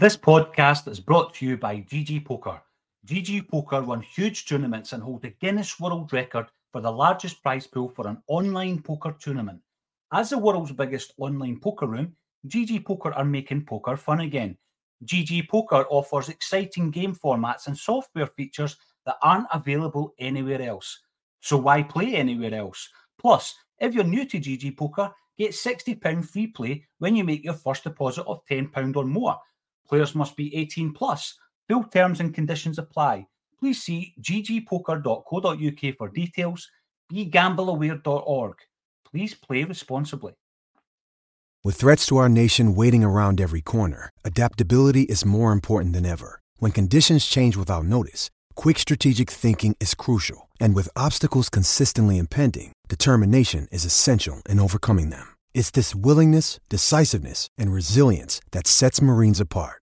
This podcast is brought to you by GG Poker. GG Poker won huge tournaments and hold the Guinness World Record for the largest prize pool for an online poker tournament. As the world's biggest online poker room, GG Poker are making poker fun again. GG Poker offers exciting game formats and software features that aren't available anywhere else. So why play anywhere else? Plus, if you're new to GG Poker, get £60 free play when you make your first deposit of £10 or more. Players must be 18 plus. Full terms and conditions apply. Please see ggpoker.co.uk for details. BeGambleAware.org. Please play responsibly. With threats to our nation waiting around every corner, adaptability is more important than ever. When conditions change without notice, quick strategic thinking is crucial. And with obstacles consistently impending, determination is essential in overcoming them. It's this willingness, decisiveness, and resilience that sets Marines apart.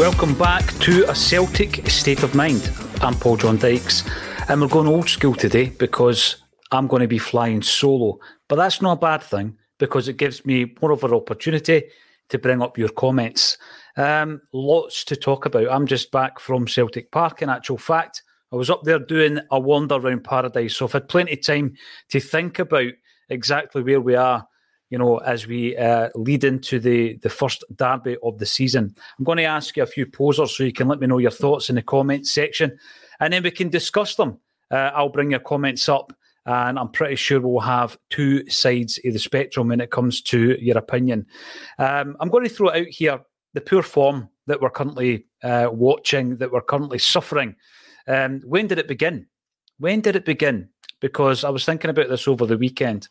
Welcome back to a Celtic state of mind. I'm Paul John Dykes, and we're going old school today because I'm going to be flying solo. But that's not a bad thing because it gives me more of an opportunity to bring up your comments. Um, lots to talk about. I'm just back from Celtic Park, in actual fact. I was up there doing a wander around paradise, so I've had plenty of time to think about exactly where we are you know, as we uh, lead into the, the first derby of the season. I'm going to ask you a few posers so you can let me know your thoughts in the comments section and then we can discuss them. Uh, I'll bring your comments up and I'm pretty sure we'll have two sides of the spectrum when it comes to your opinion. Um, I'm going to throw out here the poor form that we're currently uh, watching, that we're currently suffering. Um, when did it begin? When did it begin? Because I was thinking about this over the weekend,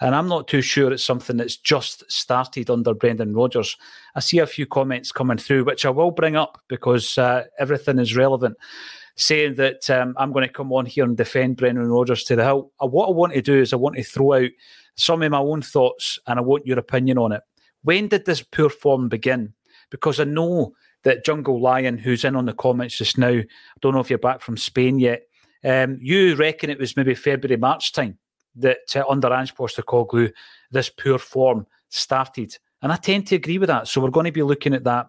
and I'm not too sure it's something that's just started under Brendan Rodgers. I see a few comments coming through, which I will bring up because uh, everything is relevant. Saying that um, I'm going to come on here and defend Brendan Rodgers to the hill. Uh, what I want to do is I want to throw out some of my own thoughts, and I want your opinion on it. When did this poor form begin? Because I know that Jungle Lion, who's in on the comments just now, I don't know if you're back from Spain yet um, you reckon it was maybe February, March time that uh, under Ange Postecoglou, this poor form started. And I tend to agree with that. So we're going to be looking at that.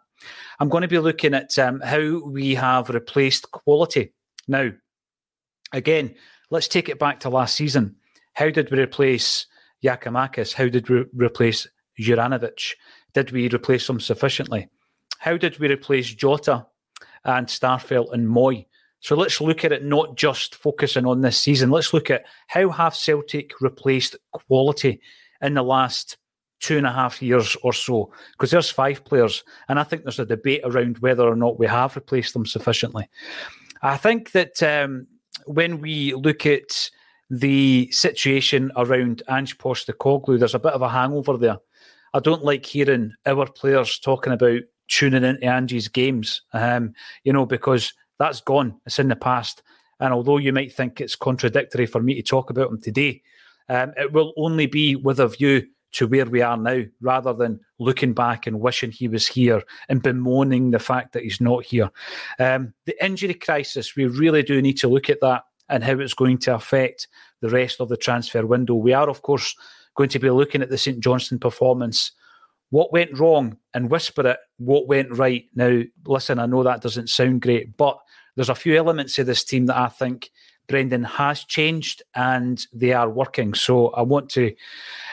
I'm going to be looking at um, how we have replaced quality. Now, again, let's take it back to last season. How did we replace Giakoumakis? How did we replace Juranovic? Did we replace them sufficiently? How did we replace Jota and Starfelt and Mooy? So let's look at it not just focusing on this season. Let's look at how have Celtic replaced quality in the last two and a half years or so. Because there's five players, and I think there's a debate around whether or not we have replaced them sufficiently. I think that um, when we look at the situation around Ange Postecoglou, there's a bit of a hangover there. I don't like hearing our players talking about tuning into Ange's games, um, you know, because that's gone. It's in the past. And although you might think it's contradictory for me to talk about him today, um, it will only be with a view to where we are now, rather than looking back and wishing he was here and bemoaning the fact that he's not here. Um, the injury crisis, we really do need to look at that and how it's going to affect the rest of the transfer window. We are, of course, going to be looking at the St Johnstone performance what went wrong and whisper it what went right. Now, listen, I know that doesn't sound great, but there's a few elements of this team that I think Brendan has changed and they are working. So I want to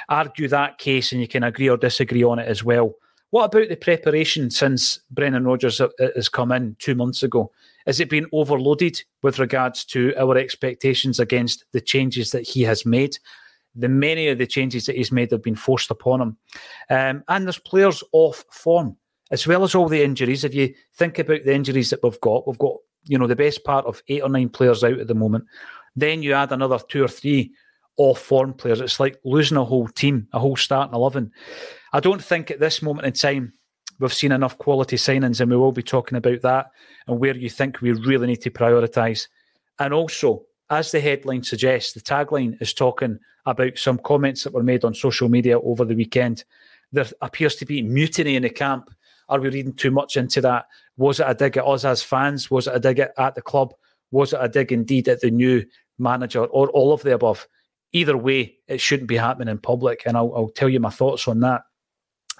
argue that case and you can agree or disagree on it as well. What about the preparation since Brendan Rodgers uh, uh, has come in two months ago? Has it been overloaded with regards to our expectations against the changes that he has made? The many of the changes that he's made have been forced upon him. Um, and there's players off form, as well as all the injuries. If you think about the injuries that we've got, we've got you know the best part of eight or nine players out at the moment. Then you add another two or three off form players. It's like losing a whole team, a whole starting eleven. I don't think at this moment in time we've seen enough quality signings, and we will be talking about that and where you think we really need to prioritise. And also, as the headline suggests, the tagline is talking about some comments that were made on social media over the weekend. There appears to be mutiny in the camp. Are we reading too much into that? Was it a dig at us as fans? Was it a dig at the club? Was it a dig indeed at the new manager or all of the above? Either way, it shouldn't be happening in public. And I'll, I'll tell you my thoughts on that.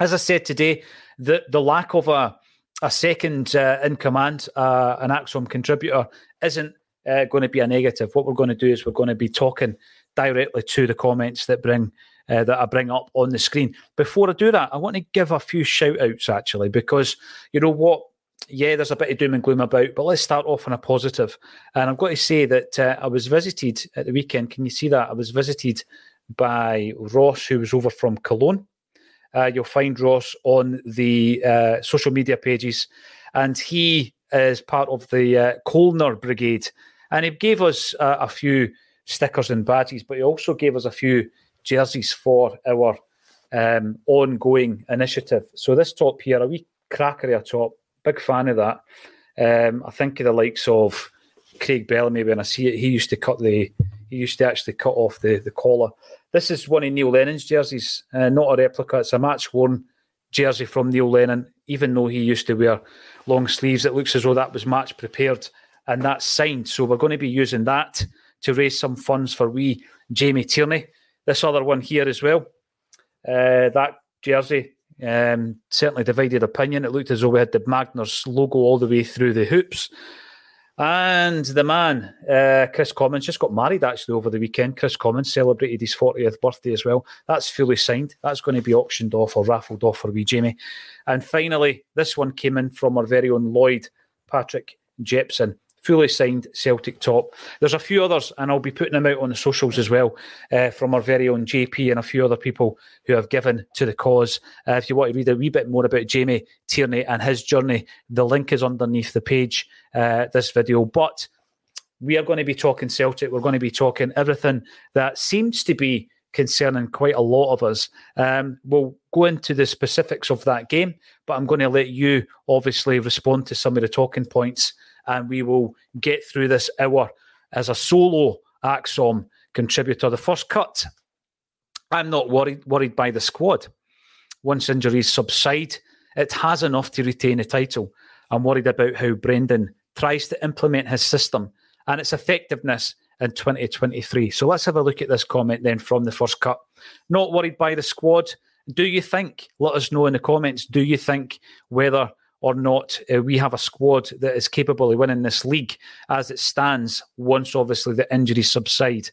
As I said today, the, the lack of a, a second uh, in command, uh, an ACSOM contributor, isn't uh, going to be a negative. What we're going to do is we're going to be talking directly to the comments that bring uh, that I bring up on the screen. Before I do that, I want to give a few shout outs actually, because you know what? Yeah, there's a bit of doom and gloom about, but let's start off on a positive. And I've got to say that uh, I was visited at the weekend. Can you see that? I was visited by Ross, who was over from Cologne. Uh, you'll find Ross on the uh, social media pages, and he is part of the uh, Colner Brigade. And he gave us uh, a few stickers and badges, but he also gave us a few jerseys for our um, ongoing initiative. So this top here, a wee crackery a top, big fan of that. Um, I think of the likes of Craig Bellamy when I see it. He used to cut the, he used to actually cut off the the collar. This is one of Neil Lennon's jerseys, uh, not a replica. It's a match worn jersey from Neil Lennon. Even though he used to wear long sleeves, it looks as though that was match prepared and that's signed. So we're going to be using that to raise some funds for we Jamie Tierney this other one here as well. Uh, that jersey um, certainly divided opinion. It looked as though we had the Magners logo all the way through the hoops. And the man, uh, Kris Commons, just got married actually over the weekend. Kris Commons celebrated his 40th birthday as well. That's fully signed. That's going to be auctioned off or raffled off for wee Jamie. And finally, this one came in from our very own Lloyd Patrick Jepson fully signed Celtic top. There's a few others, and I'll be putting them out on the socials as well uh, from our very own JP and a few other people who have given to the cause. Uh, if you want to read a wee bit more about Jamie Tierney and his journey, the link is underneath the page, uh, this video. But we are going to be talking Celtic. We're going to be talking everything that seems to be concerning quite a lot of us. Um, we'll go into the specifics of that game, but I'm going to let you obviously respond to some of the talking points and we will get through this hour as a solo ACSOM contributor. The first cut, I'm not worried worried by the squad. Once injuries subside, it has enough to retain the title. I'm worried about how Brendan tries to implement his system and its effectiveness in 2023. So let's have a look at this comment then from the first cut. Not worried by the squad. Do you think, let us know in the comments, do you think whether or not uh, we have a squad that is capable of winning this league as it stands once obviously the injuries subside.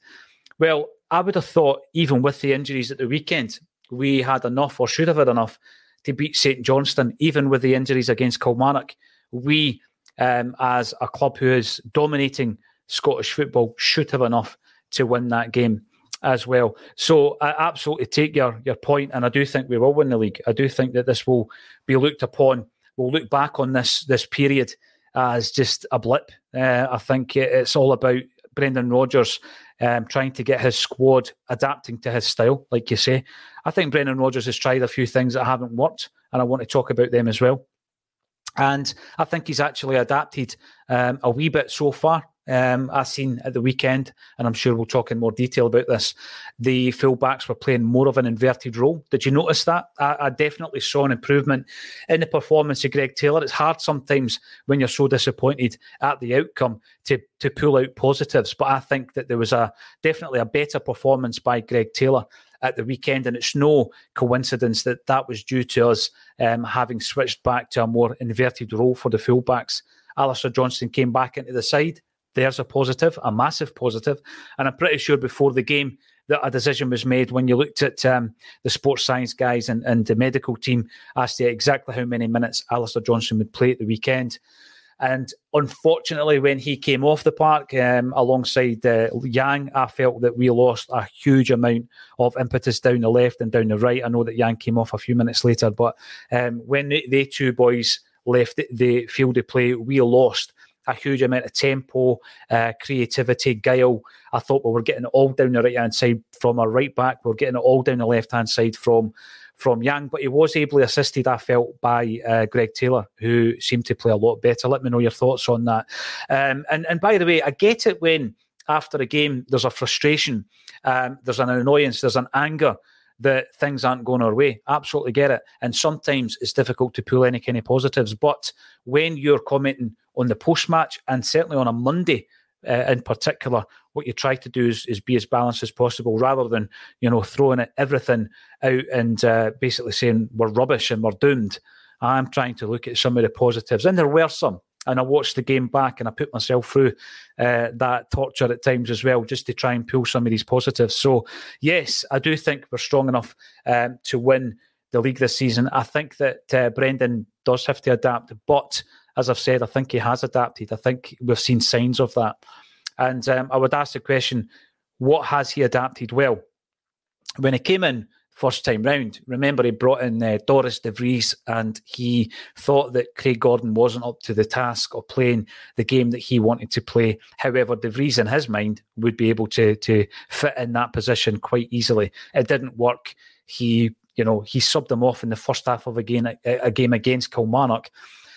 Well, I would have thought even with the injuries at the weekend, we had enough or should have had enough to beat St Johnstone, even with the injuries against Kilmarnock. We, um, as a club who is dominating Scottish football, should have enough to win that game as well. So I absolutely take your your point, and I do think we will win the league. I do think that this will be looked upon we'll look back on this this period as just a blip. Uh, I think it's all about Brendan Rodgers um, trying to get his squad adapting to his style, like you say. I think Brendan Rodgers has tried a few things that haven't worked, and I want to talk about them as well. And I think he's actually adapted um, a wee bit so far um, I seen at the weekend, and I'm sure we'll talk in more detail about this. The fullbacks were playing more of an inverted role. Did you notice that? I, I, definitely saw an improvement in the performance of Greg Taylor. It's hard sometimes when you're so disappointed at the outcome to to pull out positives, but I think that there was a definitely a better performance by Greg Taylor. at the weekend, and it's no coincidence that that was due to us um, having switched back to a more inverted role for the fullbacks. Alistair Johnston came back into the side. There's a positive, a massive positive, and I'm pretty sure before the game that a decision was made when you looked at um, the sports science guys and, and the medical team asked you exactly how many minutes Alistair Johnston would play at the weekend. And unfortunately, when he came off the park um, alongside uh, Yang, I felt that we lost a huge amount of impetus down the left and down the right. I know that Yang came off a few minutes later, but um, when they, they, two boys left the field of play, we lost a huge amount of tempo, uh, creativity, guile. I thought we were getting it all down the right hand side from our right back. We are getting it all down the left hand side from from Yang, but he was ably assisted, I felt, by uh, Greg Taylor, who seemed to play a lot better. Let me know your thoughts on that. Um, and, and by the way, I get it when after a game there's a frustration, um, there's an annoyance, there's an anger that things aren't going our way. Absolutely get it. And sometimes it's difficult to pull any kind of positives. But when you're commenting on the post match and certainly on a Monday uh, in particular, what you try to do is, is be as balanced as possible rather than, you know, throwing everything out and uh, basically saying we're rubbish and we're doomed. I'm trying to look at some of the positives, and there were some. And I watched the game back and I put myself through uh, that torture at times as well, just to try and pull some of these positives. So, yes, I do think we're strong enough um, to win the league this season. I think that uh, Brendan does have to adapt, but as I've said, I think he has adapted. I think we've seen signs of that. And um, I would ask the question, what has he adapted well? When he came in first time round, remember he brought in uh, Dorus De Vries and he thought that Craig Gordon wasn't up to the task of playing the game that he wanted to play. However, De Vries in his mind would be able to, to fit in that position quite easily. It didn't work. He, you know, he subbed him off in the first half of a game, a, a game against Kilmarnock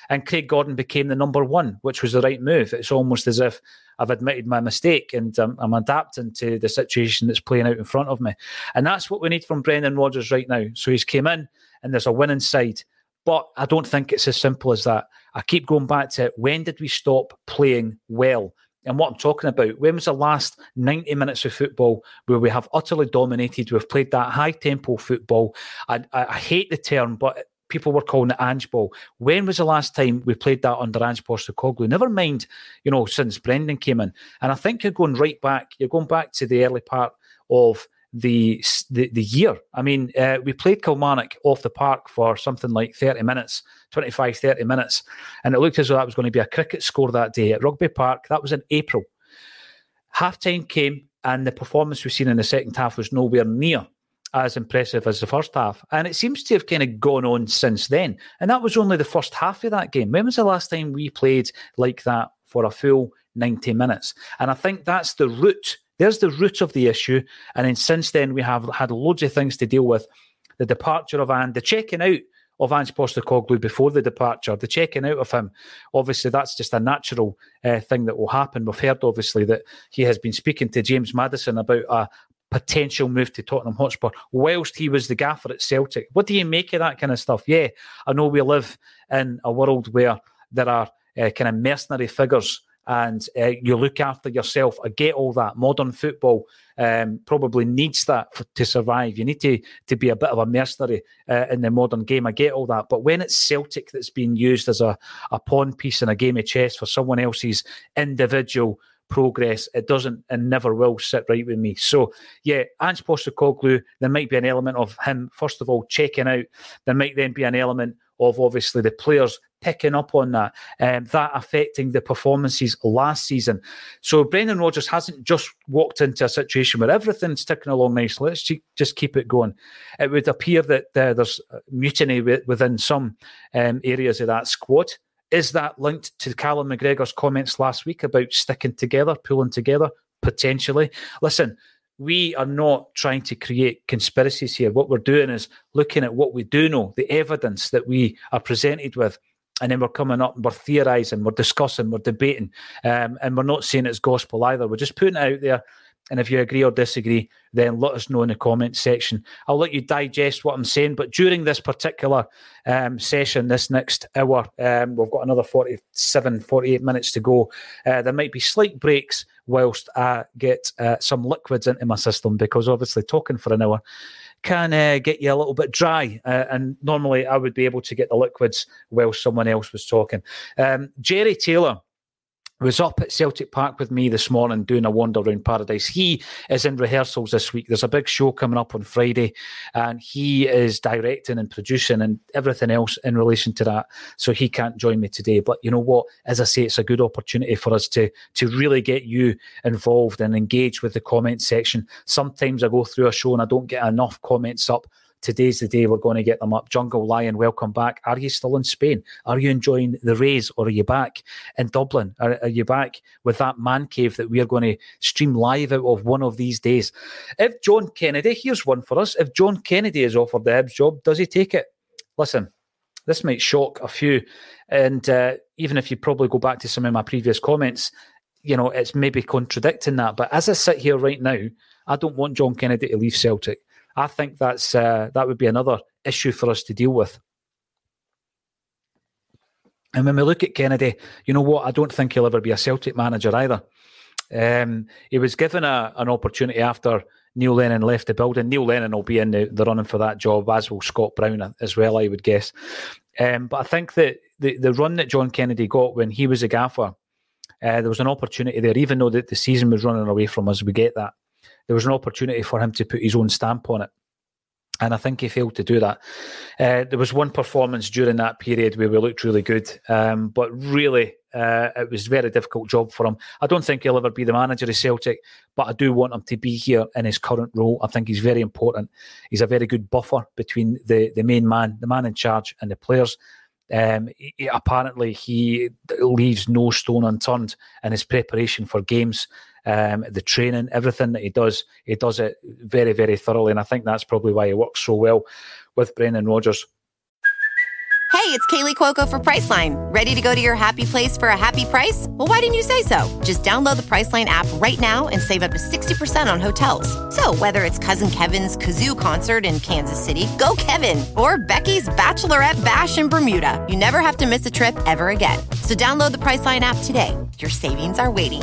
and Craig Gordon became the number one, which was the right move. It's almost as if I've admitted my mistake and um, I'm adapting to the situation that's playing out in front of me. And that's what we need from Brendan Rodgers right now. So he's came in and there's a winning side. But I don't think it's as simple as that. I keep going back to when did we stop playing well? And what I'm talking about, when was the last 90 minutes of football where we have utterly dominated? We've played that high tempo football. I, I, I hate the term, but people were calling it Ange Ball. When was the last time we played that under Ange Postecoglou? Never mind, you know, since Brendan came in. And I think you're going right back. You're going back to the early part of the the, the year. I mean, uh, we played Kilmarnock off the park for something like 30 minutes, 25, 30 minutes. And it looked as though that was going to be a cricket score that day at Rugby Park. That was in April. Half time came and the performance we've seen in the second half was nowhere near as impressive as the first half. And it seems to have kind of gone on since then. And that was only the first half of that game. When was the last time we played like that for a full 90 minutes? And I think that's the root. There's the root of the issue. And then since then, we have had loads of things to deal with. The departure of Anne, the checking out of Ange Postecoglou before the departure, the checking out of him. Obviously, that's just a natural uh, thing that will happen. We've heard, obviously, that he has been speaking to James Maddison about a, potential move to Tottenham Hotspur whilst he was the gaffer at Celtic. What do you make of that kind of stuff? Yeah, I know we live in a world where there are uh, kind of mercenary figures and uh, you look after yourself. I get all that. Modern football um, probably needs that for, to survive. You need to to be a bit of a mercenary uh, in the modern game. I get all that. But when it's Celtic that's being used as a, a pawn piece in a game of chess for someone else's individual progress. It doesn't and never will sit right with me. So, yeah, Ange Postecoglou, there might be an element of him, first of all, checking out. There might then be an element of obviously the players picking up on that, um, that affecting the performances last season. So Brendan Rodgers hasn't just walked into a situation where everything's ticking along nicely. Let's just keep it going. It would appear that uh, there's mutiny within some um, areas of that squad. Is that linked to Callum McGregor's comments last week about sticking together, pulling together? Potentially. Listen, we are not trying to create conspiracies here. What we're doing is looking at what we do know, the evidence that we are presented with, and then we're coming up and we're theorizing, we're discussing, we're debating, um, and we're not saying it's gospel either. We're just putting it out there and if you agree or disagree, then let us know in the comments section. I'll let you digest what I'm saying. But during this particular um, session, this next hour, um, we've got another 47, 48 minutes to go. Uh, there might be slight breaks whilst I get uh, some liquids into my system because obviously talking for an hour can uh, get you a little bit dry. Uh, and normally I would be able to get the liquids while someone else was talking. Um, Jerry Taylor was up at Celtic Park with me this morning doing a wander around paradise. He is in rehearsals this week. There's a big show coming up on Friday, and he is directing and producing and everything else in relation to that. So he can't join me today. But you know what? As I say, it's a good opportunity for us to to really get you involved and engage with the comment section. Sometimes I go through a show and I don't get enough comments up Today's the day we're going to get them up. Jungle Lion, welcome back. Are you still in Spain? Are you enjoying the rays or are you back in Dublin? Are, are you back with that man cave that we are going to stream live out of one of these days? If John Kennedy, here's one for us. If John Kennedy is offered the Hibs job, does he take it? Listen, this might shock a few. And uh, even if you probably go back to some of my previous comments, you know, it's maybe contradicting that. But as I sit here right now, I don't want John Kennedy to leave Celtic. I think that's uh, that would be another issue for us to deal with. And when we look at Kennedy, you know what? I don't think he'll ever be a Celtic manager either. Um, he was given a, an opportunity after Neil Lennon left the building. Neil Lennon will be in the, the running for that job, as will Scott Brown as well, I would guess. Um, but I think that the, the run that John Kennedy got when he was a gaffer, uh, there was an opportunity there, even though the, the season was running away from us. We get that there was an opportunity for him to put his own stamp on it. And I think he failed to do that. Uh, there was one performance during that period where we looked really good, um, but really uh, it was a very difficult job for him. I don't think he'll ever be the manager of Celtic, but I do want him to be here in his current role. I think he's very important. He's a very good buffer between the, the main man, the man in charge, and the players. Um, he, apparently, he leaves no stone unturned in his preparation for games um, the training, everything that he does, he does it very, very thoroughly. And I think that's probably why he works so well with Brendan Rodgers. Hey, it's Kaley Cuoco for Priceline. Ready to go to your happy place for a happy price? Well, why didn't you say so? Just download the Priceline app right now and save up to 60% on hotels. So, whether it's Cousin Kevin's Kazoo concert in Kansas City, go Kevin, or Becky's Bachelorette Bash in Bermuda, you never have to miss a trip ever again. So, download the Priceline app today. Your savings are waiting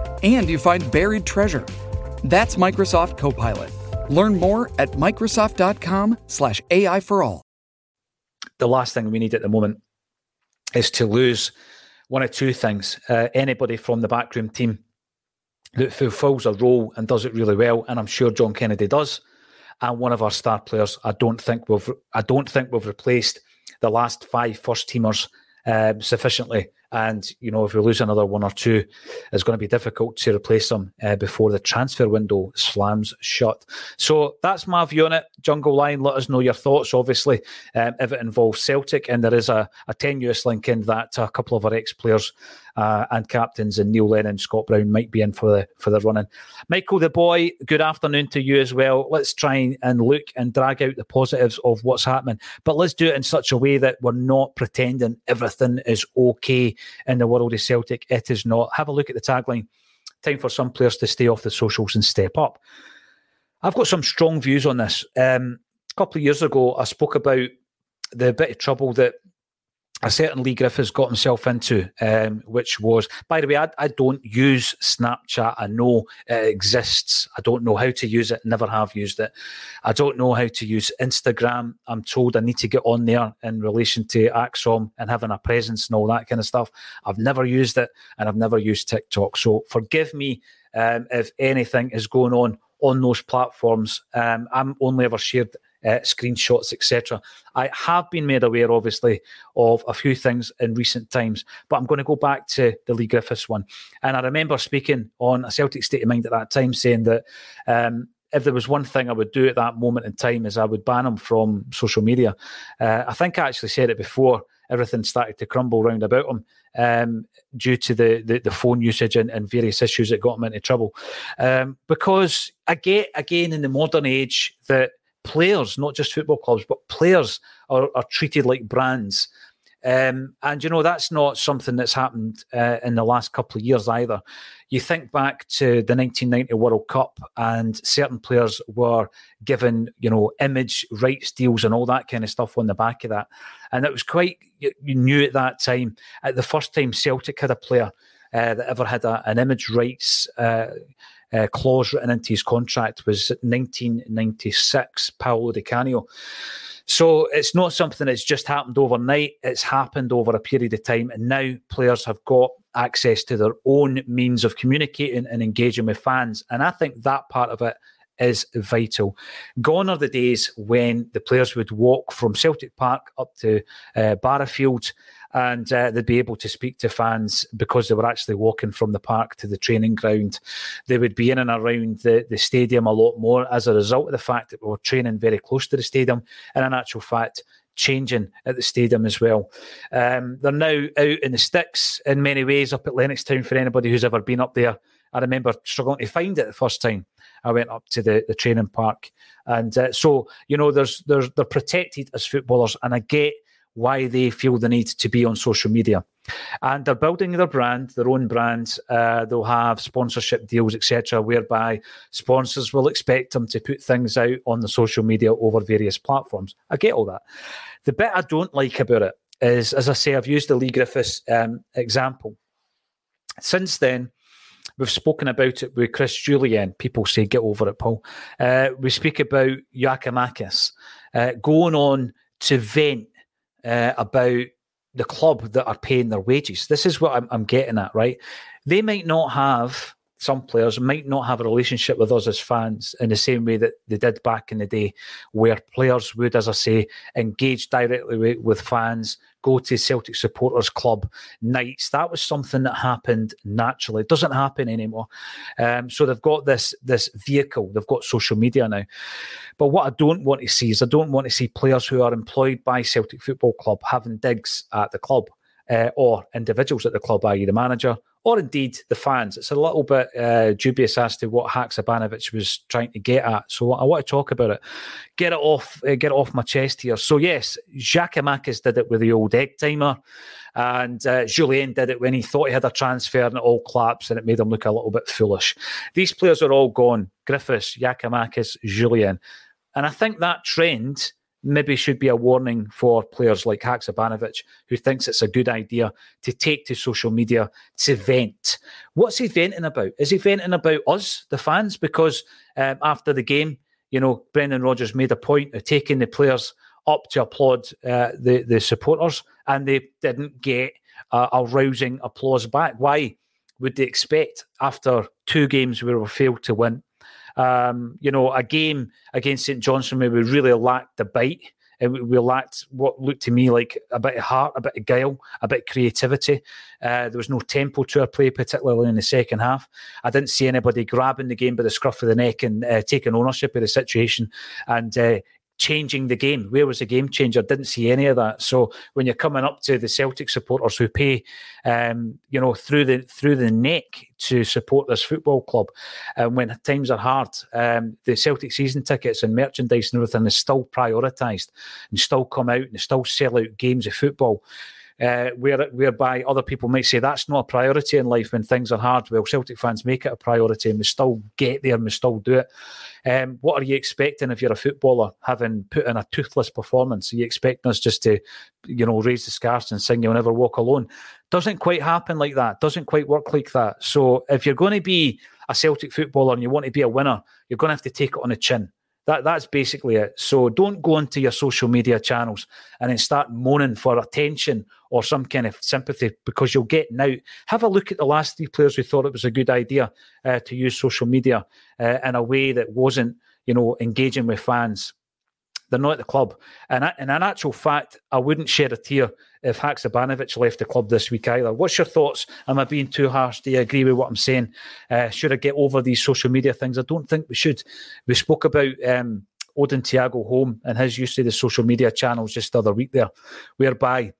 and you find buried treasure. That's Microsoft Copilot. Learn more at Microsoft.com slash AI for all. The last thing we need at the moment is to lose one or two things. Uh, anybody from the backroom team that fulfills a role and does it really well, and I'm sure John Kennedy does. And one of our star players, I don't think we've I don't think we've replaced the last five first teamers um, sufficiently and, you know, if we lose another one or two, it's going to be difficult to replace them uh, before the transfer window slams shut. So that's my view on it. Jungle Lion, let us know your thoughts, obviously, um, if it involves Celtic. And there is a, a tenuous link in that to a couple of our ex players uh, and captains and Neil Lennon, Scott Brown might be in for the for the running. Michael the boy, good afternoon to you as well. Let's try and look and drag out the positives of what's happening, but let's do it in such a way that we're not pretending everything is okay in the world of Celtic. It is not. Have a look at the tagline. Time for some players to stay off the socials and step up. I've got some strong views on this. Um, a couple of years ago, I spoke about the bit of trouble that a certain Leigh Griffiths got himself into, um, which was, by the way, I, I, don't use Snapchat. I know it exists. I don't know how to use it. Never have used it. I don't know how to use Instagram. I'm told I need to get on there in relation to ACSOM and having a presence and all that kind of stuff. I've never used it, and I've never used TikTok. So forgive me um, if anything is going on on those platforms. Um, I'm only ever shared uh, screenshots, etc. I have been made aware, obviously, of a few things in recent times, but I'm going to go back to the Leigh Griffiths one. And I remember speaking on a Celtic State of Mind at that time, saying that um, if there was one thing I would do at that moment in time, is I would ban him from social media. Uh, I think I actually said it before. everything started to crumble round about him um, due to the, the, the phone usage and, and, various issues that got him into trouble. Um, because I get again in the modern age that players, not just football clubs, but players are, are treated like brands. Um, and you know that's not something that's happened uh, in the last couple of years either. You think back to the 1990 World Cup, and certain players were given, you know, image rights deals and all that kind of stuff on the back of that, and it was quite you, knew at that time. At the first time Celtic had a player uh, that ever had a, an image rights. Uh, uh, clause written into his contract was 1996, Paolo Di Canio. So it's not something that's just happened overnight. It's happened over a period of time. And now players have got access to their own means of communicating and engaging with fans. And I think that part of it is vital. Gone are the days when the players would walk from Celtic Park up to uh, Barrowfield and uh, they'd be able to speak to fans because they were actually walking from the park to the training ground. They would be in and around the, the stadium a lot more as a result of the fact that we were training very close to the stadium. And in actual fact, changing at the stadium as well. Um, they're now out in the sticks in many ways up at Lennoxtown for anybody who's ever been up there. I remember struggling to find it the first time I went up to the, the training park, and uh, so you know, there's there's they're protected as footballers, and I get why they feel the need to be on social media. And they're building their brand, their own brand. Uh, they'll have sponsorship deals, etc., whereby sponsors will expect them to put things out on the social media over various platforms. I get all that. The bit I don't like about it is, as I say, I've used the Leigh Griffiths um, example. Since then, We've spoken about it with Chris Jullien. People say, get over it, Paul. Uh, we speak about Giakoumakis uh, going on to vent uh, about the club that are paying their wages. This is what I'm, I'm getting at, right? They might not have some players might not have a relationship with us as fans in the same way that they did back in the day, where players would, as I say, engage directly with, fans, go to Celtic supporters club nights. That was something that happened naturally. It doesn't happen anymore. Um, so they've got this this vehicle. They've got social media now. But what I don't want to see is I don't want to see players who are employed by Celtic Football Club having digs at the club uh, or individuals at the club, i.e., the manager, or indeed the fans. It's a little bit uh, dubious as to what Haksabanovic was trying to get at. So I want to talk about it, get it off, uh, get it off my chest here. So yes, Giakoumakis did it with the old egg timer, and uh, Jullien did it when he thought he had a transfer and it all collapsed and it made him look a little bit foolish. These players are all gone: Griffiths, Giakoumakis, Jullien, and I think that trend maybe should be a warning for players like Haksabanovic, who thinks it's a good idea to take to social media to vent. What's he venting about? Is he venting about us, the fans? Because um, after the game, you know, Brendan Rodgers made a point of taking the players up to applaud uh, the, the supporters, and they didn't get uh, a rousing applause back. Why would they expect after two games where we failed to win? Um, you know, a game against St Johnstone where we really lacked the bite. And we lacked what looked to me like a bit of heart, a bit of guile, a bit of creativity. Uh, there was no tempo to our play, particularly in the second half. I didn't see anybody grabbing the game by the scruff of the neck and uh, taking ownership of the situation and uh, changing the game. Where was the game changer? Didn't see any of that. So when you're coming up to the Celtic supporters who pay, um, you know, through the through the neck to support this football club, and um, when times are hard, um, the Celtic season tickets and merchandise and everything is still prioritised and still come out and still sell out games of football uh, where, whereby other people might say that's not a priority in life when things are hard. Well, Celtic fans make it a priority and we still get there and we still do it. Um, what are you expecting if you're a footballer having put in a toothless performance? Are you expecting us just to, you know, raise the scarves and sing You'll Never Walk Alone? Doesn't quite happen like that. Doesn't quite work like that. So if you're going to be a Celtic footballer and you want to be a winner, you're going to have to take it on the chin. That that's basically it. So don't go into your social media channels and then start moaning for attention or some kind of sympathy because you'll get now. Have a look at the last three players who thought it was a good idea uh, to use social media uh, in a way that wasn't, you know, engaging with fans. They're not at the club. And, in actual fact, I wouldn't shed a tear if Haksabanovic left the club this week either. What's your thoughts? Am I being too harsh? Do you agree with what I'm saying? Uh, should I get over these social media things? I don't think we should. We spoke about um, Odin Thiago Holm and his use of the social media channels just the other week there, whereby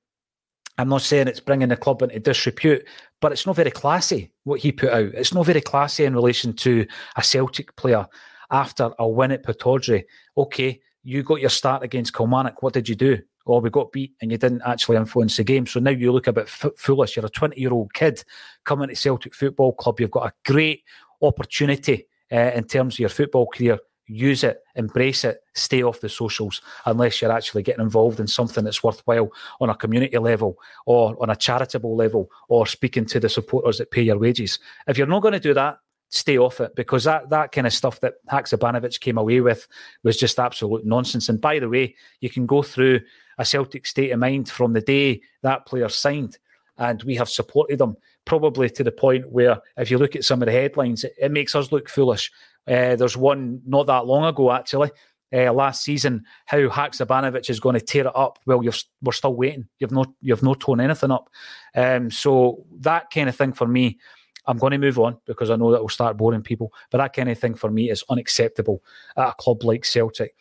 I'm not saying it's bringing the club into disrepute, but it's not very classy what he put out. It's not very classy in relation to a Celtic player after a win at Pittodrie. Okay, you got your start against Kilmarnock. What did you do? Oh, we got beat and you didn't actually influence the game. So now you look a bit f- foolish. You're a 20 year old kid coming to Celtic Football Club. You've got a great opportunity uh, in terms of your football career use it, embrace it, stay off the socials unless you're actually getting involved in something that's worthwhile on a community level or on a charitable level or speaking to the supporters that pay your wages. If you're not going to do that, stay off it because that, that kind of stuff that Haksabanovic came away with was just absolute nonsense. And by the way, you can go through a Celtic state of mind from the day that player signed and we have supported them probably to the point where if you look at some of the headlines, it, it makes us look foolish uh, there's one not that long ago, actually, uh, last season, how Haksabanovic is going to tear it up. Well, we're still waiting. You've no, you've no torn anything up. Um, so that kind of thing for me, I'm going to move on because I know that will start boring people. But that kind of thing for me is unacceptable at a club like Celtic.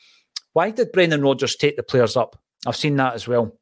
Why did Brendan Rodgers take the players up? I've seen that as well.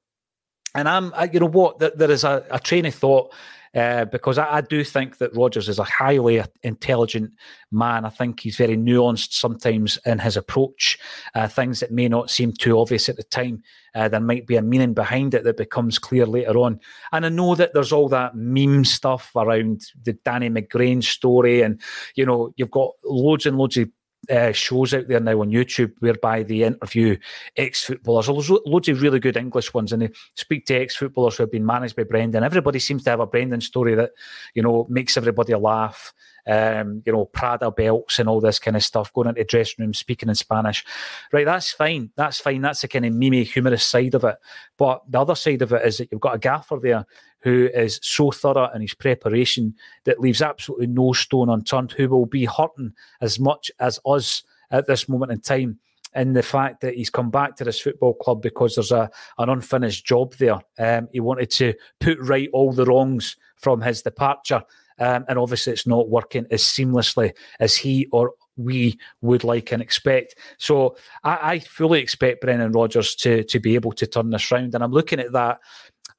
And I'm, you know what, there, is a, a train of thought uh, because I, I, do think that Rodgers is a highly intelligent man. I think he's very nuanced sometimes in his approach. Uh, things that may not seem too obvious at the time, uh, there might be a meaning behind it that becomes clear later on. And I know that there's all that meme stuff around the Danny McGrain story, and you know you've got loads and loads of uh, shows out there now on YouTube whereby they interview ex footballers. There's loads of really good English ones, and they speak to ex footballers who have been managed by Brendan. Everybody seems to have a Brendan story that you know makes everybody laugh um, you know, Prada belts and all this kind of stuff, going into dressing rooms, speaking in Spanish. Right, that's fine. That's fine. That's the kind of mimi, humorous side of it. But the other side of it is that you've got a gaffer there who is so thorough in his preparation that leaves absolutely no stone unturned, who will be hurting as much as us at this moment in time in the fact that he's come back to this football club because there's a an unfinished job there. Um, he wanted to put right all the wrongs from his departure. Um, and obviously, it's not working as seamlessly as he or we would like and expect. So I, I fully expect Brendan Rodgers to to be able to turn this round. And I'm looking at that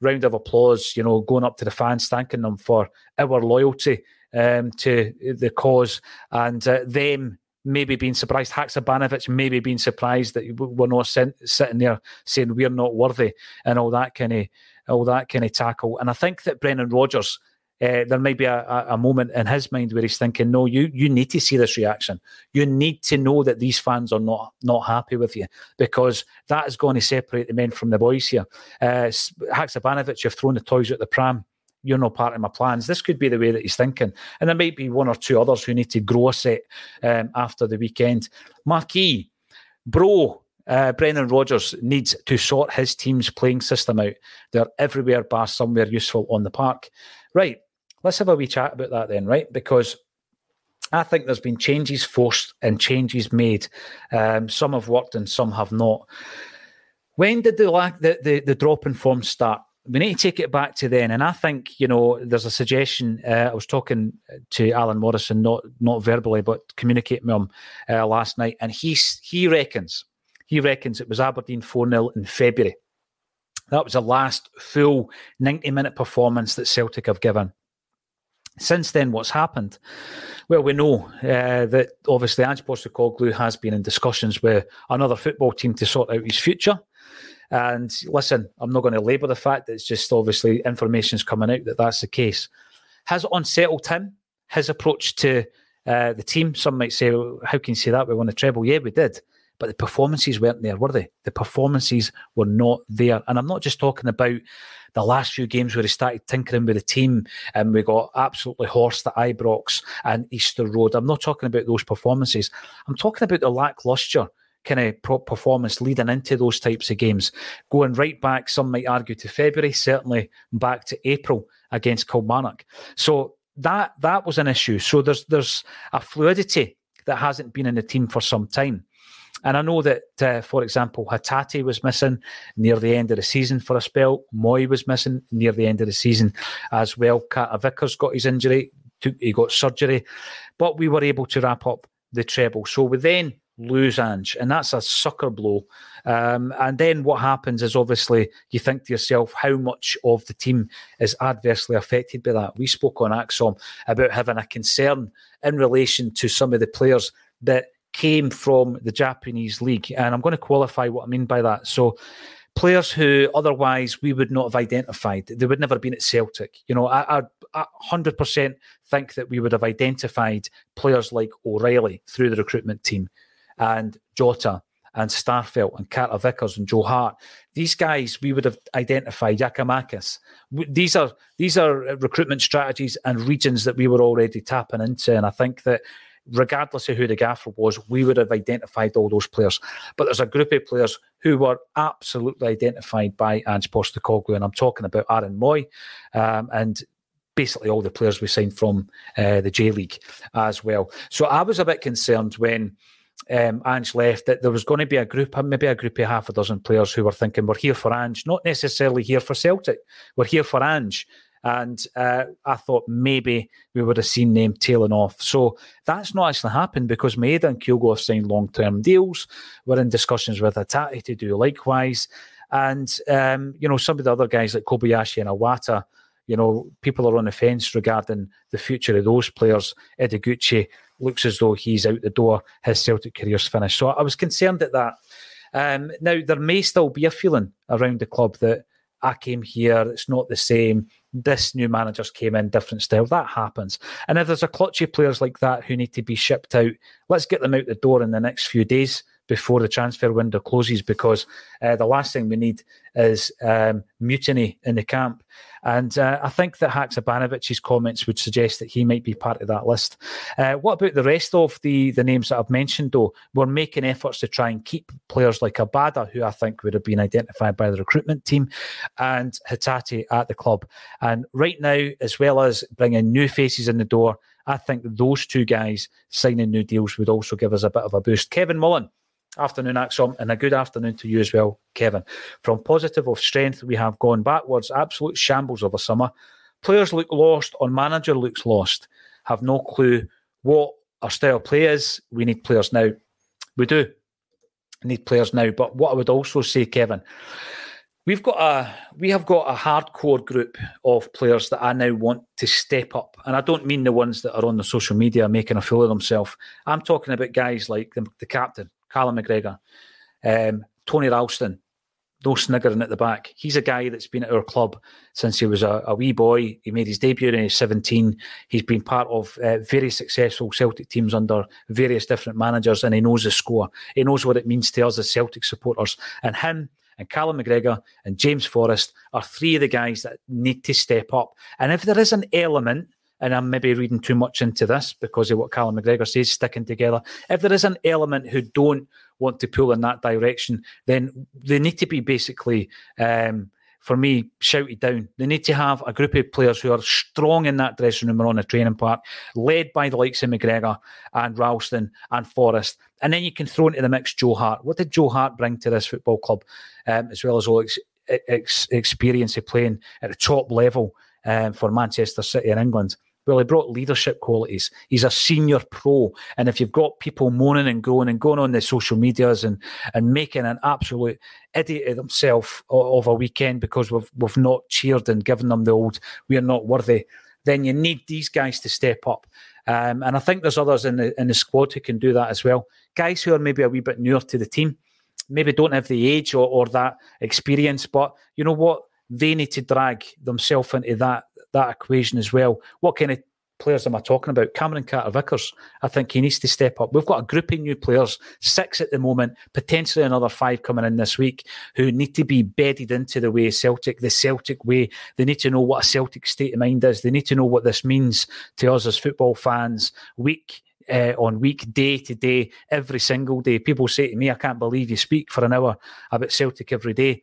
round of applause, you know, going up to the fans, thanking them for our loyalty um, to the cause and uh, them maybe being surprised. Haksabanovic maybe being surprised that we're not sitting there saying we're not worthy and all that kind of all that kind of tackle. And I think that Brendan Rodgers uh, there might be a, a, moment in his mind where he's thinking, "No, you you need to see this reaction. You need to know that these fans are not not happy with you because that is going to separate the men from the boys here." Uh, Haksabanovic, you've thrown the toys at the pram. You're not part of my plans. This could be the way that he's thinking, and there might be one or two others who need to grow a set um, after the weekend. Marquis, bro, uh, Brendan Rodgers needs to sort his team's playing system out. They're everywhere, bar somewhere useful on the park. Right, let's have a wee chat about that then, right? Because I think there's been changes forced and changes made. Um, some have worked and some have not. When did the, lack, the, the, the drop in form start? We need to take it back to then. And I think, you know, there's a suggestion. Uh, I was talking to Alan Morrison, not not verbally, but communicating with him uh, last night. And he, he reckons, he reckons it was Aberdeen 4 0 in February. That was the last full 90 minute performance that Celtic have given. Since then, what's happened? Well, we know uh, that obviously Ange Postecoglou has been in discussions with another football team to sort out his future. And listen, I'm not going to labour the fact that it's just obviously information's coming out that that's the case. Has unsettled him? His approach to uh, the team? Some might say, "How can you say that? We won a treble." Yeah, we did but the performances weren't there, were they? The performances were not there. And I'm not just talking about the last few games where he started tinkering with the team and we got absolutely horsed at Ibrox and Easter Road. I'm not talking about those performances. I'm talking about the lacklustre kind of performance leading into those types of games, going right back, some might argue, to February, certainly back to April against Kilmarnock. So that that was an issue. So there's there's a fluidity that hasn't been in the team for some time. And I know that, uh, for example, Hatate was missing near the end of the season for a spell. Mooy was missing near the end of the season as well. Carter Vickers got his injury, took, he got surgery, but we were able to wrap up the treble. So we then lose Ange, and that's a sucker blow. Um, and then what happens is obviously you think to yourself how much of the team is adversely affected by that. We spoke on ACSOM about having a concern in relation to some of the players that came from the Japanese league, and I'm going to qualify what I mean by that. So players who otherwise we would not have identified. They would never have been at Celtic. You know, I, I, 100% think that we would have identified players like O'Riley through the recruitment team and Jota and Starfelt and Carter Vickers and Joe Hart. These guys we would have identified Giakoumakis. These are these are uh, recruitment strategies and regions that we were already tapping into, and I think that regardless of who the gaffer was, we would have identified all those players. But there's a group of players who were absolutely identified by Ange Postecoglou, and I'm talking about Aaron Mooy um, and basically all the players we signed from uh, the J League as well. So I was a bit concerned when um, Ange left that there was going to be a group, maybe a group of half a dozen players who were thinking, we're here for Ange, not necessarily here for Celtic, we're here for Ange. And uh, I thought maybe we would have seen them tailing off. So that's not actually happened because Maeda and Kyogo have signed long term deals. We're in discussions with Hatate to do likewise. And, um, you know, some of the other guys like Kobayashi and Iwata, you know, people are on the fence regarding the future of those players. Ideguchi looks as though he's out the door. His Celtic career's finished. So I was concerned at that. Um, now, there may still be a feeling around the club that I came here, it's not the same. This new manager's came in, different style. That happens. And if there's a clutch of players like that who need to be shipped out, let's get them out the door in the next few days before the transfer window closes because uh, the last thing we need is um, mutiny in the camp. And uh, I think that Haksabanović's comments would suggest that he might be part of that list. Uh, what about the rest of the, the names that I've mentioned, though? We're making efforts to try and keep players like Abada, who I think would have been identified by the recruitment team, and Hatate at the club. And right now, as well as bringing new faces in the door, I think those two guys signing new deals would also give us a bit of a boost. Kevin Mullen Afternoon, ACSOM, and a good afternoon to you as well, Kevin. From positive of strength, we have gone backwards, absolute shambles of a summer. Players look lost, on manager looks lost, have no clue what our style play is. We need players now. We do need players now. But what I would also say, Kevin, we've got a we have got a hardcore group of players that I now want to step up, and I don't mean the ones that are on the social media making a fool of themselves. I'm talking about guys like the, the captain, Callum McGregor, um, Tony Ralston, no sniggering at the back. He's a guy that's been at our club since he was a, a wee boy. He made his debut in his 17. He's been part of uh, very successful Celtic teams under various different managers, and he knows the score. He knows what it means to us as Celtic supporters. And him and Callum McGregor and James Forrest are three of the guys that need to step up. And if there is an element and I'm maybe reading too much into this because of what Callum McGregor says, sticking together. If there is an element who don't want to pull in that direction, then they need to be basically, um, for me, shouted down. They need to have a group of players who are strong in that dressing room or on the training park, led by the likes of McGregor and Ralston and Forrest. And then you can throw into the mix Joe Hart. What did Joe Hart bring to this football club, um, as well as all ex- ex- experience of playing at the top level um, for Manchester City in England? Well, he brought leadership qualities. He's a senior pro. And if you've got people moaning and groaning and going on the social medias and, and making an absolute idiot of themselves of a weekend because we've, we've not cheered and given them the old, we are not worthy, then you need these guys to step up. Um, and I think there's others in the, in the squad who can do that as well. Guys who are maybe a wee bit newer to the team, maybe don't have the age or, or that experience, but you know what? They need to drag themselves into that that equation as well. What kind of players am I talking about? Cameron Carter Vickers. I think he needs to step up. We've got a group of new players, six at the moment, potentially another five coming in this week, who need to be bedded into the way Celtic, the Celtic way. They need to know what a Celtic state of mind is. They need to know what this means to us as football fans, week uh, on week, day to day, every single day. People say to me, I can't believe you speak for an hour about Celtic every day.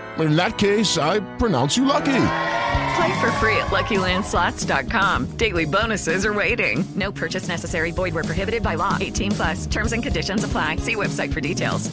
In that case, I pronounce you lucky. Play for free at LuckyLandSlots.com. Daily bonuses are waiting. No purchase necessary. Void where prohibited by law. 18 plus. Terms and conditions apply. See website for details.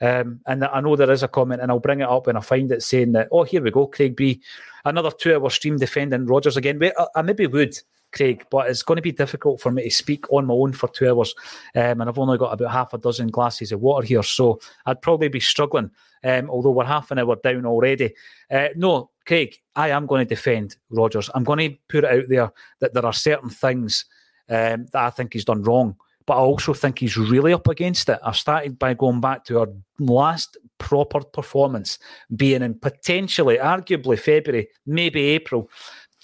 Um, and I know there is a comment, and I'll bring it up when I find it saying that, oh, here we go, Craig B. Another two hour stream defending Rodgers again. I, I maybe would, Craig, but it's going to be difficult for me to speak on my own for two hours. Um, and I've only got about half a dozen glasses of water here, so I'd probably be struggling, um, although we're half an hour down already. Uh, no, Craig, I am going to defend Rodgers. I'm going to put it out there that there are certain things um, that I think he's done wrong, but I also think he's really up against it. I started by going back to our last proper performance being in potentially, arguably February, maybe April.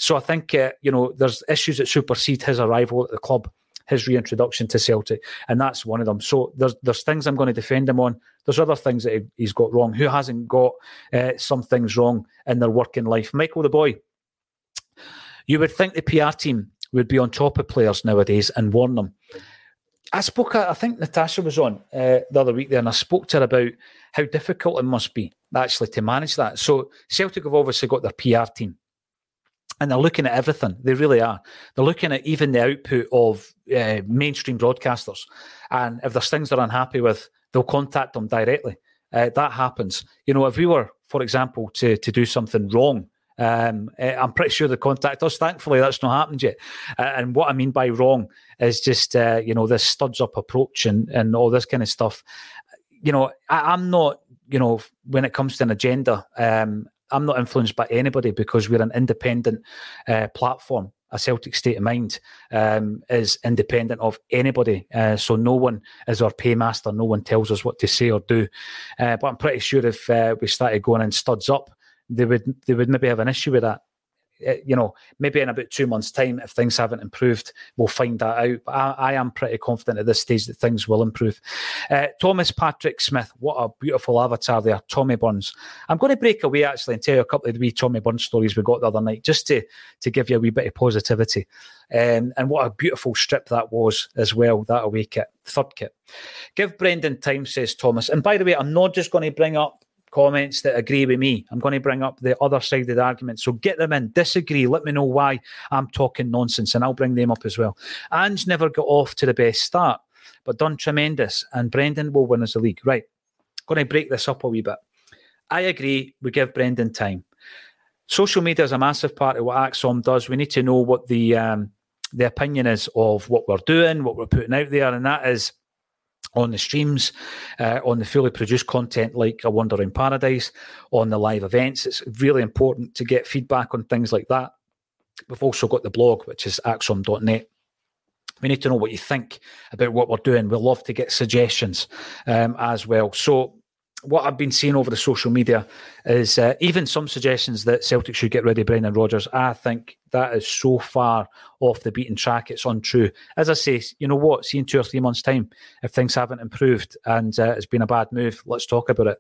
So I think uh, you know there's issues that supersede his arrival at the club, his reintroduction to Celtic, and that's one of them. So there's there's things I'm going to defend him on. There's other things that he, he's got wrong. Who hasn't got uh, some things wrong in their working life? Michael the boy. You would think the PR team would be on top of players nowadays and warn them. I spoke, I think Natasha was on uh, the other week there, and I spoke to her about how difficult it must be actually to manage that. So Celtic have obviously got their PR team and they're looking at everything. They really are. They're looking at even the output of uh, mainstream broadcasters, and if there's things they're unhappy with, they'll contact them directly. Uh, that happens. You know, if we were, for example, to to do something wrong, um, uh, I'm pretty sure they contact us. Thankfully, that's not happened yet. Uh, and what I mean by wrong is just you know this studs up approach and and all this kind of stuff. You know, I, I'm not. You know, when it comes to an agenda, um, I'm not influenced by anybody because we're an independent uh, platform. A Celtic state of mind um, is independent of anybody, uh, so no one is our paymaster. No one tells us what to say or do. Uh, but I'm pretty sure if uh, we started going in studs up, they would they would maybe have an issue with that. Uh, you know, maybe in about two months' time, if things haven't improved, we'll find that out. But I, I am pretty confident at this stage that things will improve. Uh, Thomas Patrick Smith, what a beautiful avatar there. Tommy Burns. I'm going to break away actually and tell you a couple of the wee Tommy Burns stories we got the other night, just to to give you a wee bit of positivity. Um, and what a beautiful strip that was as well, that away kit, third kit. Give Brendan time, says Thomas. And by the way, I'm not just going to bring up comments that agree with me. I'm going to bring up the other side of the argument. So get them in, disagree, let me know why I'm talking nonsense, and I'll bring them up as well. Ange never got off to the best start, but done tremendous, and Brendan will win us the league. Right. Going to break this up a wee bit. I agree, we give Brendan time. Social media is a massive part of what ACSOM does. We need to know what the um, the opinion is of what we're doing, what we're putting out there, and that is on the streams, uh, on the fully produced content like A Wander in Paradise, on the live events. It's really important to get feedback on things like that. We've also got the blog, which is acsom.net. We need to know what you think about what we're doing. We'd love to get suggestions um, as well. So what I've been seeing over the social media is uh, even some suggestions that Celtic should get rid of Brendan Rodgers. I think that is so far off the beaten track. It's untrue. As I say, you know what? See in two or three months' time, if things haven't improved and uh, it's been a bad move, let's talk about it.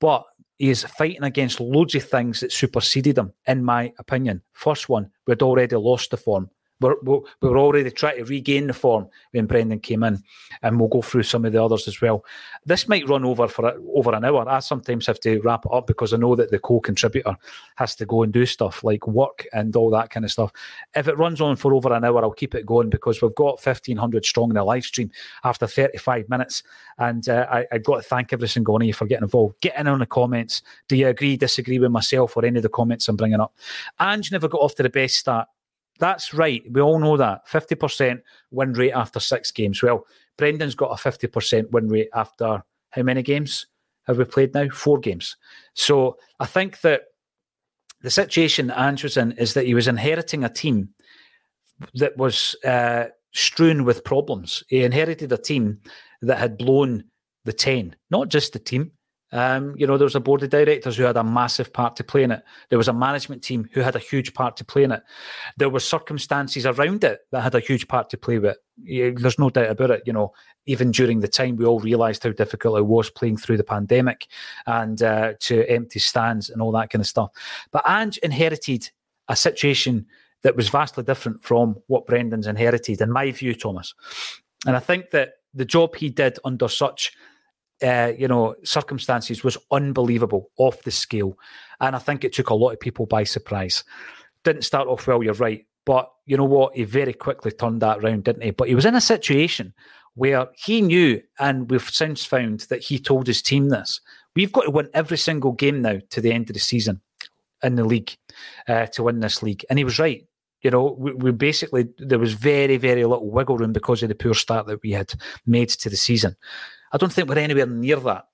But he is fighting against loads of things that superseded him, in my opinion. First one, we'd already lost the form. We're, we were already trying to regain the form when Brendan came in, and we'll go through some of the others as well. This might run over for over an hour. I sometimes have to wrap it up because I know that the co-contributor has to go and do stuff like work and all that kind of stuff. If it runs on for over an hour, I'll keep it going because we've got 1,500 strong in the live stream after 35 minutes, and uh, I, I've got to thank every single one of you for getting involved. Get in on the comments. Do you agree, disagree with myself or any of the comments I'm bringing up? Ange never got off to the best start. That's right. We all know that. 50% win rate after six games. Well, Brendan's got a 50% win rate after how many games have we played now? Four games. So I think that the situation that Ange was in is that he was inheriting a team that was uh, strewn with problems. He inherited a team that had blown the 10, not just the team. Um, you know, there was a board of directors who had a massive part to play in it. There was a management team who had a huge part to play in it. There were circumstances around it that had a huge part to play with. There's no doubt about it. You know, even during the time, we all realised how difficult it was playing through the pandemic and uh, to empty stands and all that kind of stuff. But Ange inherited a situation that was vastly different from what Brendan's inherited, in my view, Thomas. And I think that the job he did under such uh, you know, circumstances was unbelievable, off the scale. And I think it took a lot of people by surprise. Didn't start off well, you're right. But you know what? He very quickly turned that around, didn't he? But he was in a situation where he knew, and we've since found that he told his team this we've got to win every single game now to the end of the season in the league uh, to win this league. And he was right. You know, we, we, basically, there was very, very little wiggle room because of the poor start that we had made to the season. I don't think we're anywhere near that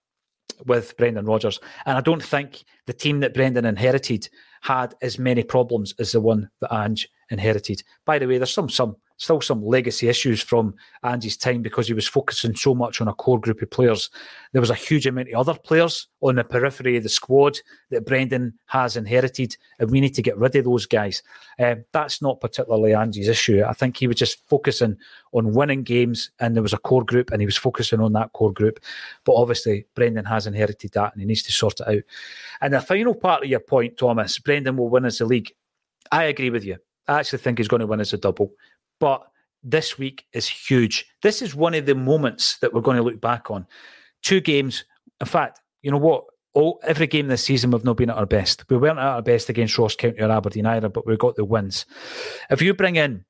with Brendan Rodgers. And I don't think the team that Brendan inherited had as many problems as the one that Ange inherited. By the way, there's some some still some legacy issues from Ange's time because he was focusing so much on a core group of players. There was a huge amount of other players on the periphery of the squad that Brendan has inherited, and we need to get rid of those guys. Um, that's not particularly Ange's issue. I think he was just focusing on winning games, and there was a core group, and he was focusing on that core group. But obviously, Brendan has inherited that, and he needs to sort it out. And the final part of your point, Thomas, Brendan will win as a league. I agree with you. I actually think he's going to win as a double. But this week is huge. This is one of the moments that we're going to look back on. Two games. In fact, you know what? All every game this season we've not been at our best. We weren't at our best against Ross County or Aberdeen either, but we got the wins. If you bring in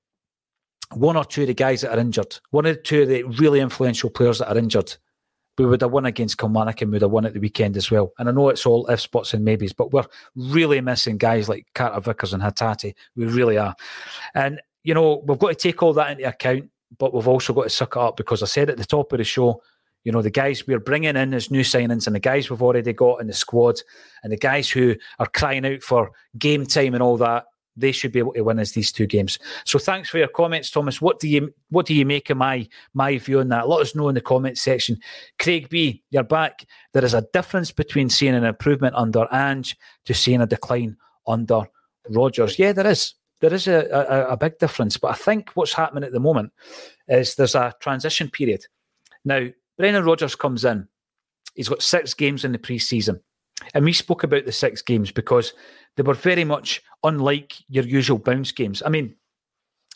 one or two of the guys that are injured, one or two of the really influential players that are injured, we would have won against Kilmarnock and we would have won at the weekend as well. And I know it's all if spots and maybes, but we're really missing guys like Carter Vickers and Hatate. We really are. And you know, we've got to take all that into account, but we've also got to suck it up because I said at the top of the show, you know, the guys we're bringing in as new signings and the guys we've already got in the squad and the guys who are crying out for game time and all that, they should be able to win as these two games. So thanks for your comments, Thomas. What do you what do you make of my my view on that? Let us know in the comments section. Craig B, you're back. There is a difference between seeing an improvement under Ange to seeing a decline under Rodgers. Yeah, there is there is a, a, a big difference. But I think what's happening at the moment is there's a transition period. Now, Brendan Rodgers comes in. He's got six games in the preseason. And we spoke about the six games because they were very much unlike your usual bounce games. I mean,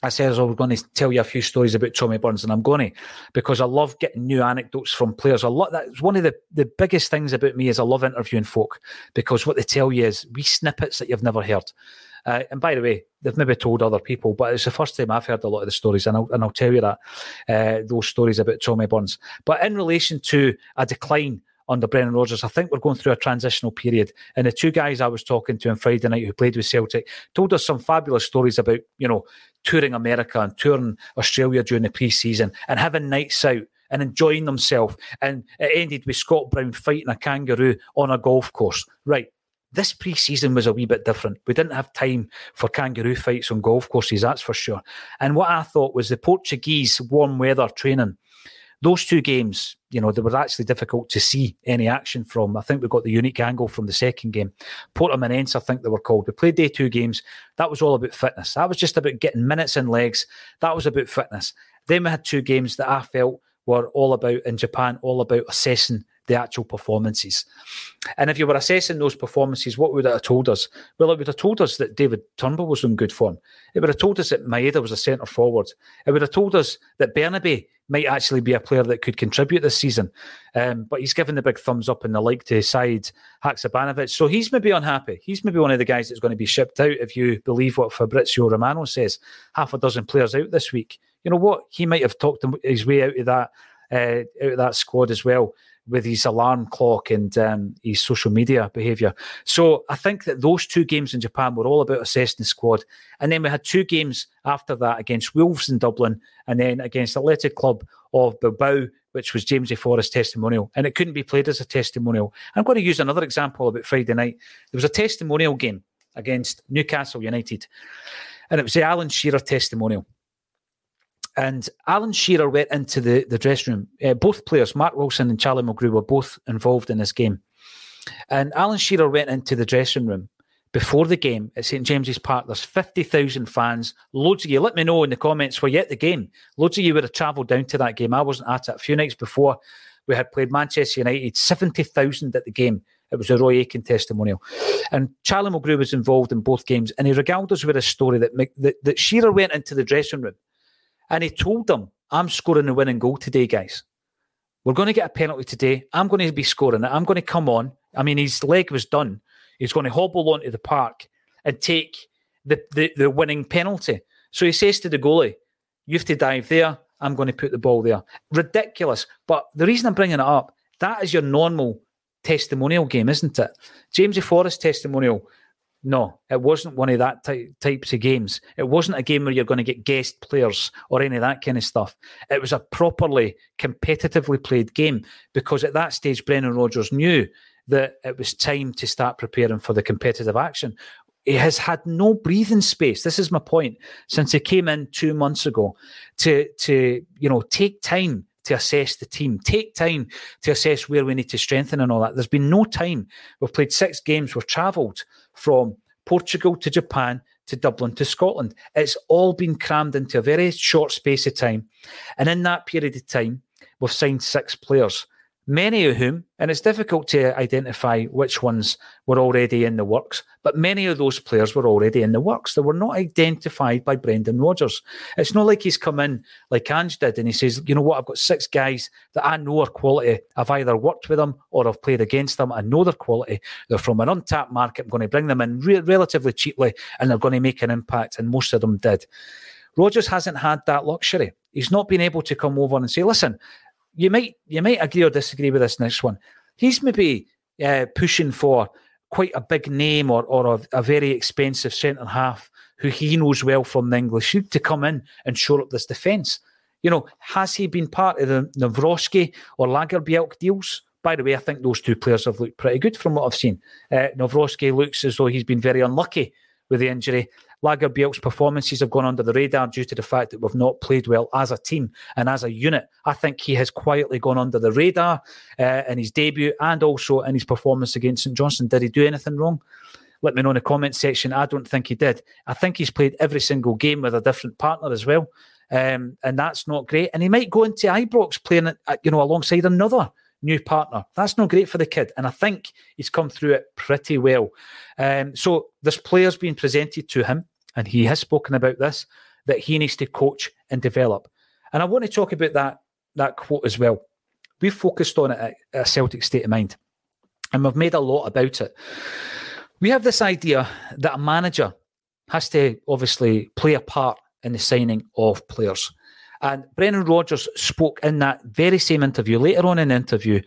I said I was going to tell you a few stories about Tommy Burns, and I'm going to because I love getting new anecdotes from players. A lot that's one of the, the biggest things about me is I love interviewing folk because what they tell you is wee snippets that you've never heard. Uh, and by the way, they've maybe told other people, but it's the first time I've heard a lot of the stories, and I'll, and I'll tell you that uh, those stories about Tommy Burns. But in relation to a decline under Brendan Rodgers, I think we're going through a transitional period. And the two guys I was talking to on Friday night who played with Celtic told us some fabulous stories about, you know, touring America and touring Australia during the pre-season and having nights out and enjoying themselves. And it ended with Scott Brown fighting a kangaroo on a golf course. Right. This pre season was a wee bit different. We didn't have time for kangaroo fights on golf courses, that's for sure. And what I thought was the Portuguese warm weather training, those two games, you know, they were actually difficult to see any action from. I think we got the unique angle from the second game. Portimonense, I think they were called. We played day two games. That was all about fitness. That was just about getting minutes and legs. That was about fitness. Then we had two games that I felt were all about in Japan, all about assessing the actual performances. And if you were assessing those performances, what would it have told us? Well, it would have told us that David Turnbull was in good form. It would have told us that Maeda was a centre forward. It would have told us that Bernabei might actually be a player that could contribute this season. Um, but he's given the big thumbs up and the like to side Haksabanovic. So he's maybe unhappy. He's maybe one of the guys that's going to be shipped out if you believe what Fabrizio Romano says. Half a dozen players out this week. You know what? He might have talked his way out of that uh, out of that squad as well with his alarm clock and um, his social media behaviour. So I think that those two games in Japan were all about assessing the squad. And then we had two games after that against Wolves in Dublin and then against Athletic Club of Bilbao, which was James A. Forrest testimonial. And it couldn't be played as a testimonial. I'm going to use another example about Friday night. There was a testimonial game against Newcastle United. And it was the Alan Shearer testimonial. And Alan Shearer went into the, the dressing room. Uh, both players, Mark Wilson and Charlie Mulgrew, were both involved in this game. And Alan Shearer went into the dressing room before the game at St James's Park. There's 50,000 fans. Loads of you, let me know in the comments were you at the game. Loads of you would have travelled down to that game. I wasn't at it. A few nights before, we had played Manchester United, 70,000 at the game. It was a Roy Keane testimonial. And Charlie Mulgrew was involved in both games. And he regaled us with a story that, that, that Shearer went into the dressing room and he told them, I'm scoring the winning goal today, guys. We're going to get a penalty today. I'm going to be scoring it. I'm going to come on. I mean, his leg was done. He's going to hobble onto the park and take the, the, the winning penalty. So he says to the goalie, You have to dive there. I'm going to put the ball there. Ridiculous. But the reason I'm bringing it up, that is your normal testimonial game, isn't it? James Forrest testimonial. No, it wasn't one of that ty- types of games. It wasn't a game where you're going to get guest players or any of that kind of stuff. It was a properly competitively played game because at that stage, Brendan Rodgers knew that it was time to start preparing for the competitive action. He has had no breathing space. This is my point. Since he came in two months ago, to to you know take time to assess the team, take time to assess where we need to strengthen and all that. There's been no time. We've played six games. We've travelled from Portugal to Japan to Dublin to Scotland. It's all been crammed into a very short space of time, and in that period of time, we've signed six players many of whom, and it's difficult to identify which ones were already in the works, but many of those players were already in the works. They were not identified by Brendan Rodgers. It's not like he's come in like Ange did and he says, you know what, I've got six guys that I know are quality. I've either worked with them or I've played against them. I know they're quality. They're from an untapped market. I'm going to bring them in re- relatively cheaply and they're going to make an impact. And most of them did. Rodgers hasn't had that luxury. He's not been able to come over and say, listen, you might you might agree or disagree with this next one. He's maybe uh, pushing for quite a big name or or a, a very expensive centre half who he knows well from the English to come in and shore up this defence. You know, has he been part of the Nawrocki or Lagerbielke deals? By the way, I think those two players have looked pretty good from what I've seen. Uh, looks as though he's been very unlucky with the injury. Lagerbielke's performances have gone under the radar due to the fact that we've not played well as a team and as a unit. I think he has quietly gone under the radar uh, in his debut and also in his performance against St Johnstone. Did he do anything wrong? Let me know in the comment section. I don't think he did. I think he's played every single game with a different partner as well. Um, and that's not great. And he might go into Ibrox playing, uh, you know, alongside another new partner. That's not great for the kid. And I think he's come through it pretty well. Um, so player's been presented to him and he has spoken about this, that he needs to coach and develop. And I want to talk about that, that quote as well. We've focused on it at, a Celtic State of Mind, and we've made a lot about it. We have this idea that a manager has to obviously play a part in the signing of players. And Brendan Rodgers spoke in that very same interview, later on in the interview,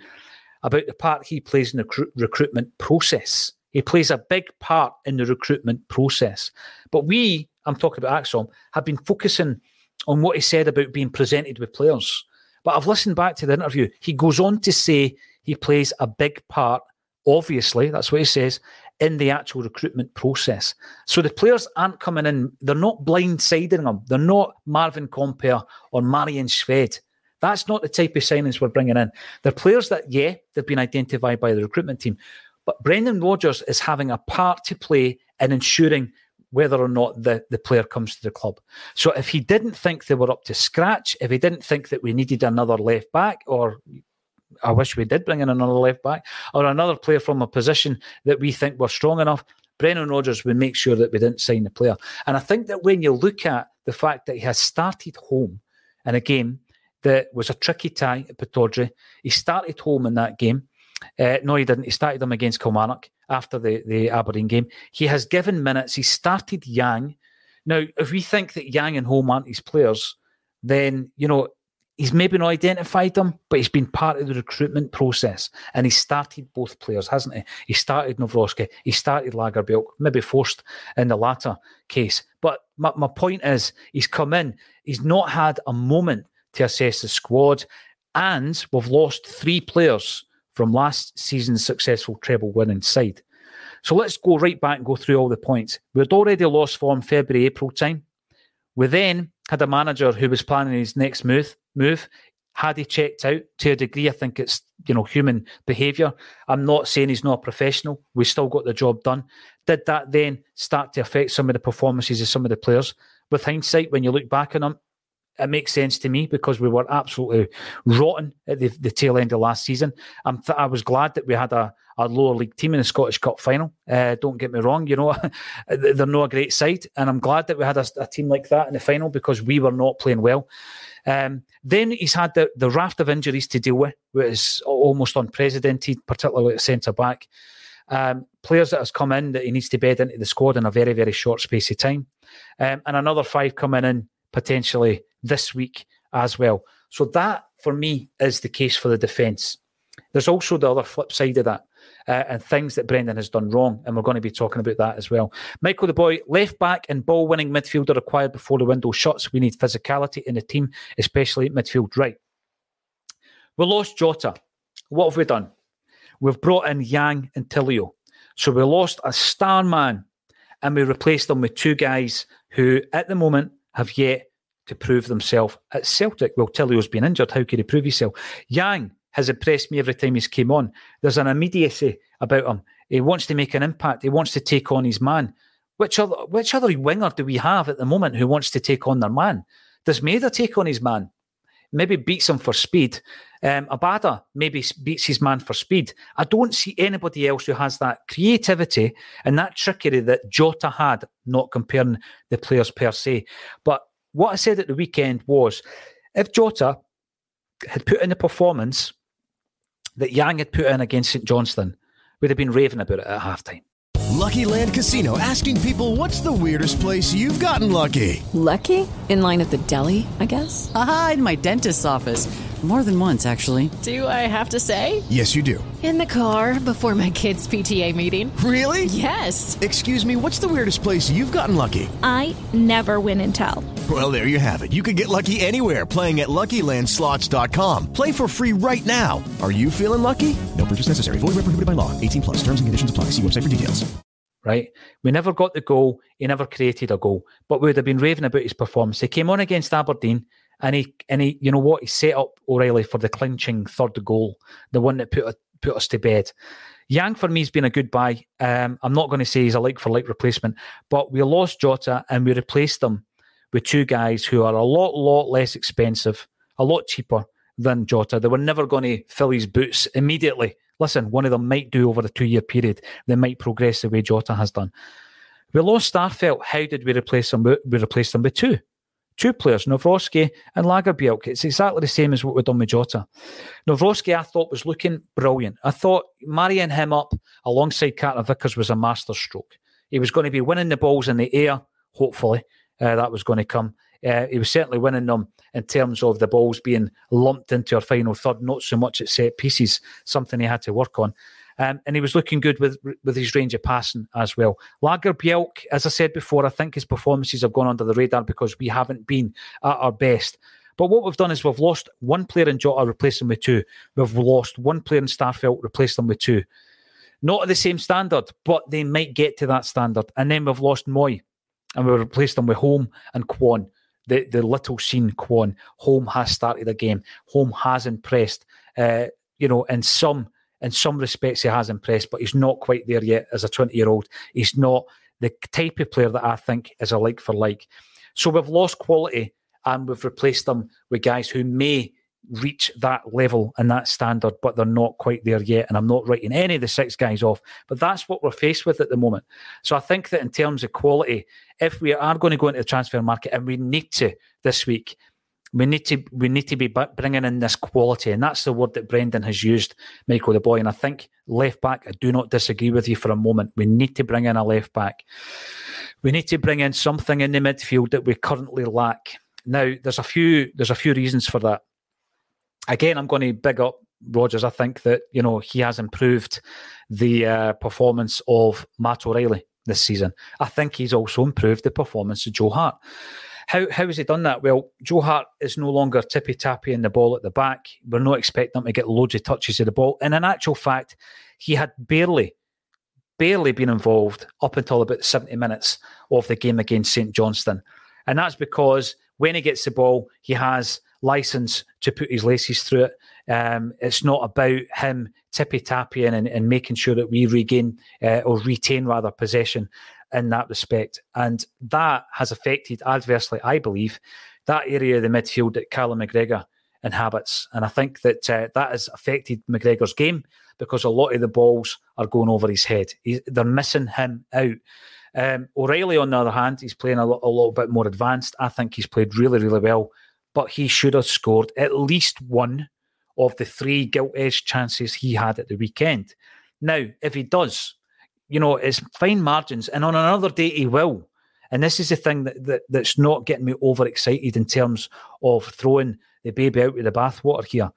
about the part he plays in the recru- recruitment process. He plays a big part in the recruitment process. But we, I'm talking about ACSOM, have been focusing on what he said about being presented with players. But I've listened back to the interview. He goes on to say he plays a big part, obviously, that's what he says, in the actual recruitment process. So the players aren't coming in, they're not blindsiding them. They're not Marvin Compper or Marian Shved. That's not the type of signings we're bringing in. They're players that, yeah, they've been identified by the recruitment team, but Brendan Rodgers is having a part to play in ensuring whether or not the, the player comes to the club. So if he didn't think they were up to scratch, if he didn't think that we needed another left back, or I wish we did bring in another left back, or another player from a position that we think were strong enough, Brendan Rodgers would make sure that we didn't sign the player. And I think that when you look at the fact that he has started Holm in a game that was a tricky tie at Pittodrie, he started Holm in that game. Uh, no, he didn't. He started them against Kilmarnock after the, the Aberdeen game. He has given minutes. He started Yang. Now, if we think that Yang and Holm aren't his players, then, you know, he's maybe not identified them, but he's been part of the recruitment process. And he started both players, hasn't he? He started Nawrocki, he started Lagerbielke, maybe forced in the latter case. But my, my point is, he's come in, he's not had a moment to assess the squad, and we've lost three players from last season's successful treble winning side. So let's go right back and go through all the points. We'd already lost form February, April time. We then had a manager who was planning his next move, move, had he checked out to a degree, I think it's you know human behaviour. I'm not saying he's not a professional. We still got the job done. Did that then start to affect some of the performances of some of the players? With hindsight, when you look back on them, it makes sense to me because we were absolutely rotten at the, the tail end of last season. I'm th- I was glad that we had a, a lower league team in the Scottish Cup final. Uh, don't get me wrong, you know, they're not a great side. And I'm glad that we had a, a, team like that in the final because we were not playing well. Um, then he's had the, the raft of injuries to deal with, which is almost unprecedented, particularly at centre back. Um, players that has come in that he needs to bed into the squad in a very, very short space of time. Um, and another five coming in potentially this week as well. So that, for me, is the case for the defence. There's also the other flip side of that. Uh, and things that Brendan has done wrong. And we're going to be talking about that as well. Michael the boy, left back and ball winning midfielder required before the window shuts. We need physicality in the team, especially midfield right. We lost Jota. What have we done? We've brought in Yang and Tilio. So we lost a star man and we replaced them with two guys who, at the moment, have yet to prove themselves at Celtic. Well, Tilio's been injured. How could he prove himself? Yang has impressed me every time he's came on. There's an immediacy about him. He wants to make an impact. He wants to take on his man. Which other which other winger do we have at the moment who wants to take on their man? Does Maeda take on his man? Maybe beats him for speed. Um, Abada maybe beats his man for speed. I don't see anybody else who has that creativity and that trickery that Jota had, not comparing the players per se. But what I said at the weekend was if Jota had put in the performance that Yang had put in against St Johnstone, we'd have been raving about it at halftime. Lucky Land Casino asking people what's the weirdest place you've gotten lucky? Lucky? In line at the deli, I guess? Aha, in my dentist's office. More than once, actually. Do I have to say? Yes, you do. In the car before my kids' PTA meeting. Really? Yes. Excuse me, what's the weirdest place you've gotten lucky? I never win and tell. Well, there you have it. You can get lucky anywhere playing at LuckyLandSlots.com. Play for free right now. Are you feeling lucky? No purchase necessary. Void where prohibited by law. 18 plus. Terms and conditions apply. See website for details. Right? We never got the goal. He never created a goal. But we would have been raving about his performance. He came on against Aberdeen and he and he, you know what, he set up O'Riley for the clinching third goal, the one that put put us to bed. Yang for me has been a good buy. Um, I'm not going to say he's a like for like replacement, but we lost Jota and we replaced them with two guys who are a lot, lot less expensive, a lot cheaper than Jota. They were never going to fill his boots immediately. Listen, one of them might do over the two year period. They might progress the way Jota has done. We lost Starfelt. How did we replace them? We replaced them with two two players, Nawrocki and Lagerbielke. It's exactly the same as what we've done with Jota. Nawrocki, I thought, was looking brilliant. I thought marrying him up alongside Carter Vickers was a masterstroke. He was going to be winning the balls in the air, hopefully. Uh, that was going to come. Uh, he was certainly winning them in terms of the balls being lumped into our final third, not so much at set pieces, something he had to work on. Um, and he was looking good with with his range of passing as well. Lagerbielke, as I said before, I think his performances have gone under the radar because we haven't been at our best. But what we've done is we've lost one player in Jota, replaced him with two. We've lost one player in Starfelt, replaced them with two. Not at the same standard, but they might get to that standard. And then we've lost Mooy, and we've replaced them with Holm and Kwon. The, the little seen Kwon. Holm has started a game. Holm has impressed. Uh, you know, in some in some respects, he has impressed, but he's not quite there yet as a 20 year old. He's not the type of player that I think is a like for like. So we've lost quality and we've replaced them with guys who may reach that level and that standard, but they're not quite there yet. And I'm not writing any of the six guys off, but that's what we're faced with at the moment. So I think that in terms of quality, if we are going to go into the transfer market and we need to this week, we need to we need to be bringing in this quality, and that's the word that Brendan has used, Michael the boy. And I think left back, I do not disagree with you for a moment. We need to bring in a left back. We need to bring in something in the midfield that we currently lack. Now, there's a few there's a few reasons for that. Again, I'm going to big up Rodgers. I think that you know he has improved the uh, performance of Matt O'Riley this season. I think he's also improved the performance of Joe Hart. How how has he done that? Well, Joe Hart is no longer tippy tappy in the ball at the back. We're not expecting him to get loads of touches of the ball. And in actual fact, he had barely, barely been involved up until about 70 minutes of the game against St Johnstone. And that's because when he gets the ball, he has license to put his laces through it. Um, it's not about him tippy tapping and, and, making sure that we regain uh, or retain rather possession in that respect. And that has affected adversely, I believe, that area of the midfield that Callum McGregor inhabits. And I think that uh, that has affected McGregor's game because a lot of the balls are going over his head. They're missing him out. Um, O'Riley, on the other hand, he's playing a, a little bit more advanced. I think he's played really, really well, but he should have scored at least one of the three gilt edged chances he had at the weekend. Now, if he does, you know, it's fine margins, and on another day he will. And this is the thing that, that that's not getting me overexcited in terms of throwing the baby out with the bathwater here.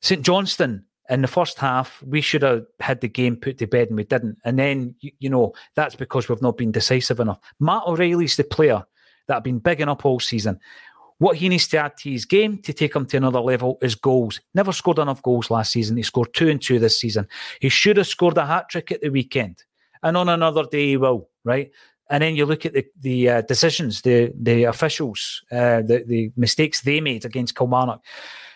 St Johnstone in the first half, we should have had the game put to bed and we didn't. And then, you, you know, that's because we've not been decisive enough. Matt O'Riley's the player that I've been bigging up all season. What he needs to add to his game to take him to another level is goals. Never scored enough goals last season. He scored two and two this season. He should have scored a hat trick at the weekend. And on another day, he will, right? And then you look at the the uh, decisions, the the officials, uh, the the mistakes they made against Kilmarnock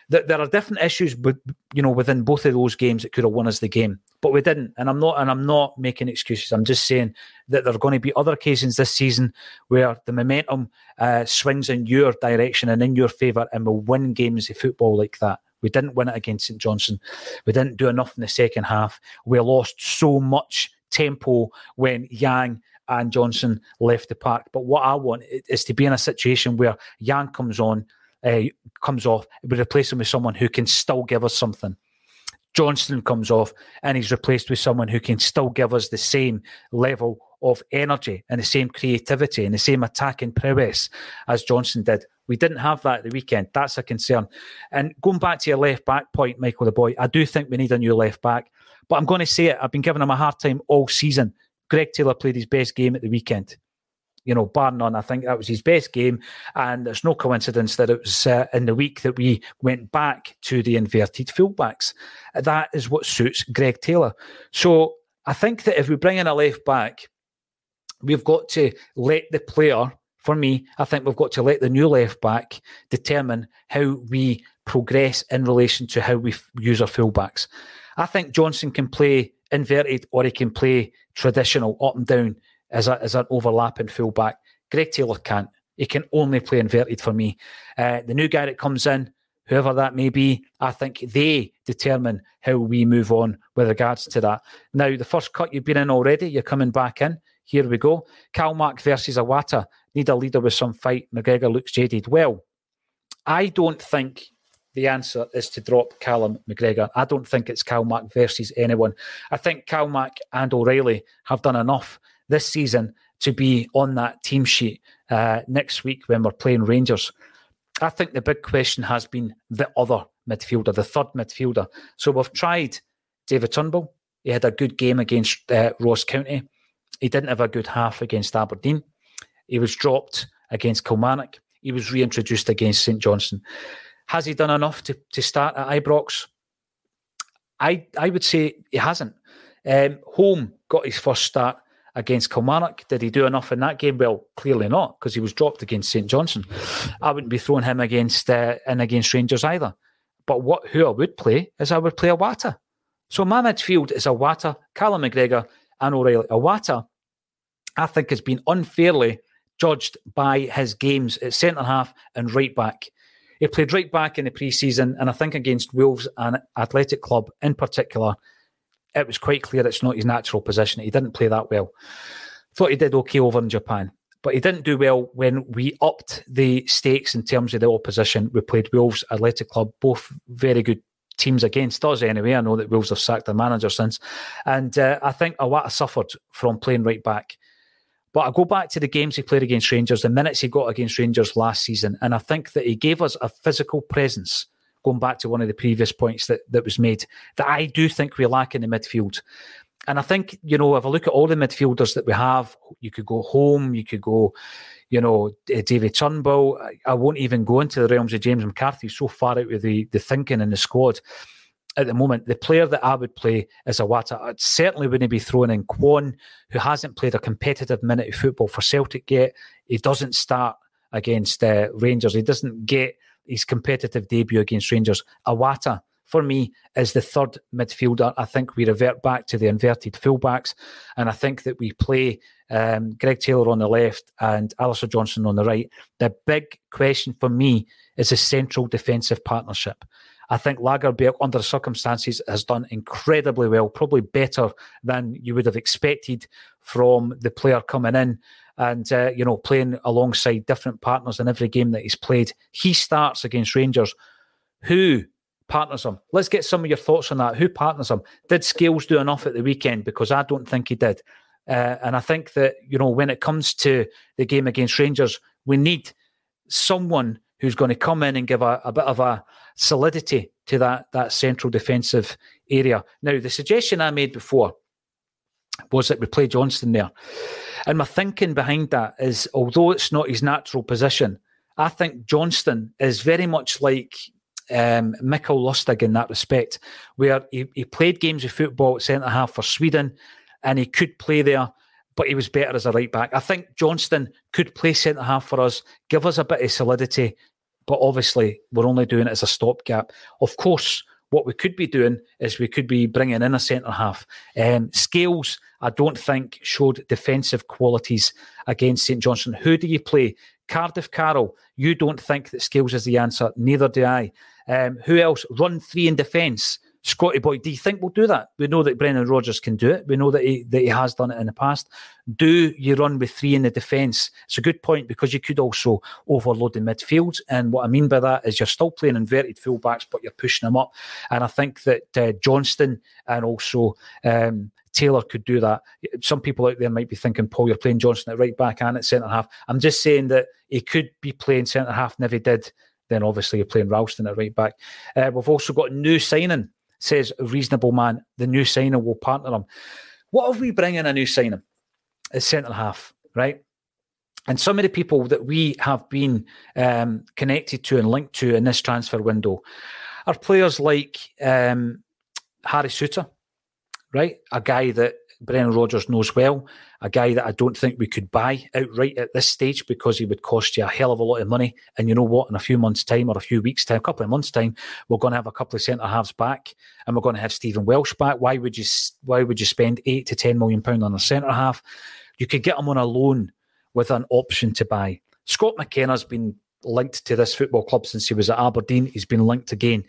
that there are different issues but you know within both of those games that could have won us the game, but we didn't. And I'm not and I'm not making excuses. I'm just saying that there are going to be other occasions this season where the momentum uh, swings in your direction and in your favour, and we'll win games of football like that. We didn't win it against St Johnstone. We didn't do enough in the second half. We lost so much tempo when Yang and Johnston left the park. But what I want is to be in a situation where Yang comes on uh, comes off, we replace him with someone who can still give us something. Johnston comes off and he's replaced with someone who can still give us the same level of energy and the same creativity and the same attacking prowess as Johnston did. We didn't have that at the weekend. That's a concern. And going back to your left back point, Michael the boy, I do think we need a new left back. But I'm going to say it. I've been giving him a hard time all season. Greg Taylor played his best game at the weekend you know, bar none, I think that was his best game. And there's no coincidence that it was uh, in the week that we went back to the inverted fullbacks. That is what suits Greg Taylor. So I think that if we bring in a left back, we've got to let the player, for me, I think we've got to let the new left back determine how we progress in relation to how we f- use our fullbacks. I think Johnston can play inverted or he can play traditional up and down as, a, as an overlapping fullback. Greg Taylor can't. He can only play inverted for me. Uh, the new guy that comes in, whoever that may be, I think they determine how we move on with regards to that. Now, the first cut you've been in already, you're coming back in. Here we go. Calmac versus Iwata. Need a leader with some fight. McGregor looks jaded. Well, I don't think the answer is to drop Callum McGregor. I don't think it's Calmac versus anyone. I think Calmac and O'Riley have done enough this season to be on that team sheet uh, next week when we're playing Rangers. I think the big question has been the other midfielder, the third midfielder. So we've tried David Turnbull. He had a good game against uh, Ross County. He didn't have a good half against Aberdeen. He was dropped against Kilmarnock. He was reintroduced against St Johnstone. Has he done enough to, to start at Ibrox? I I would say he hasn't. Um, Holm got his first start against Kilmarnock. Did he do enough in that game? Well, clearly not, because he was dropped against St Johnstone. I wouldn't be throwing him against uh, in against Rangers either. But what who I would play is I would play Iwata. So my midfield is Iwata, Callum McGregor, and O'Riley. Iwata, I think, has been unfairly judged by his games at centre half and right back. He played right back in the pre-season, and I think against Wolves and Athletic Club in particular, it was quite clear it's not his natural position. He didn't play that well. Thought he did okay over in Japan, but he didn't do well when we upped the stakes in terms of the opposition. We played Wolves, Athletic Club, both very good teams against us anyway. I know that Wolves have sacked their manager since. And uh, I think Iwata suffered from playing right back. But I go back to the games he played against Rangers, the minutes he got against Rangers last season, and I think that he gave us a physical presence going back to one of the previous points that, that was made, that I do think we lack in the midfield. And I think, you know, if I look at all the midfielders that we have, you could go Holm, you could go, you know, eh, David Turnbull. I, I won't even go into the realms of James McCarthy, so far out of the, the thinking in the squad at the moment. The player that I would play is Iwata. I certainly wouldn't be throwing in Kwon, who hasn't played a competitive minute of football for Celtic yet. He doesn't start against uh, Rangers. He doesn't get his competitive debut against Rangers. Iwata, for me, is the third midfielder. I think we revert back to the inverted fullbacks, and I think that we play um, Greg Taylor on the left and Alistair Johnston on the right. The big question for me is a central defensive partnership. I think Lagerbielke, under circumstances, has done incredibly well, probably better than you would have expected from the player coming in and, uh, you know, playing alongside different partners in every game that he's played. He starts against Rangers. Who partners him? Let's get some of your thoughts on that. Who partners him? Did Scales do enough at the weekend? Because I don't think he did. Uh, and I think that, you know, when it comes to the game against Rangers, we need someone who's going to come in and give a, a bit of a solidity to that that central defensive area. Now, the suggestion I made before was that we play Johnston there. And my thinking behind that is although it's not his natural position, I think Johnston is very much like um, Mikael Lustig in that respect, where he, he played games of football at centre half for Sweden and he could play there but he was better as a right back. I think Johnston could play centre half for us, give us a bit of solidity, but obviously we're only doing it as a stopgap. Of course, what we could be doing is we could be bringing in a centre half. Um, Scales, I don't think, showed defensive qualities against St Johnstone. Who do you play? Cardiff Carroll, you don't think that Scales is the answer. Neither do I. Um, who else? Run three in defence. Scotty Boy, do you think we'll do that? We know that Brendan Rodgers can do it. We know that he that he has done it in the past. Do you run with three in the defence? It's a good point because you could also overload the midfield. And what I mean by that is you're still playing inverted fullbacks, but you're pushing them up. And I think that uh, Johnston and also um, Taylor could do that. Some people out there might be thinking, Paul, you're playing Johnston at right back and at centre half. I'm just saying that he could be playing centre half, and if he did, then obviously you're playing Ralston at right back. Uh, we've also got a new signing says reasonable man, the new signing will partner him. What if we bring in a new signing as centre half, right? And some of the people that we have been um, connected to and linked to in this transfer window are players like um, Harry Souttar, right? A guy that Brendan Rodgers knows well, a guy that I don't think we could buy outright at this stage because he would cost you a hell of a lot of money. And you know what? In a few months' time or a few weeks' time, a couple of months' time, we're going to have a couple of centre halves back, and we're going to have Stephen Welsh back. Why would you? Why would you spend eight to ten million pound on a centre half? You could get him on a loan with an option to buy. Scott McKenna's been linked to this football club since he was at Aberdeen. He's been linked again.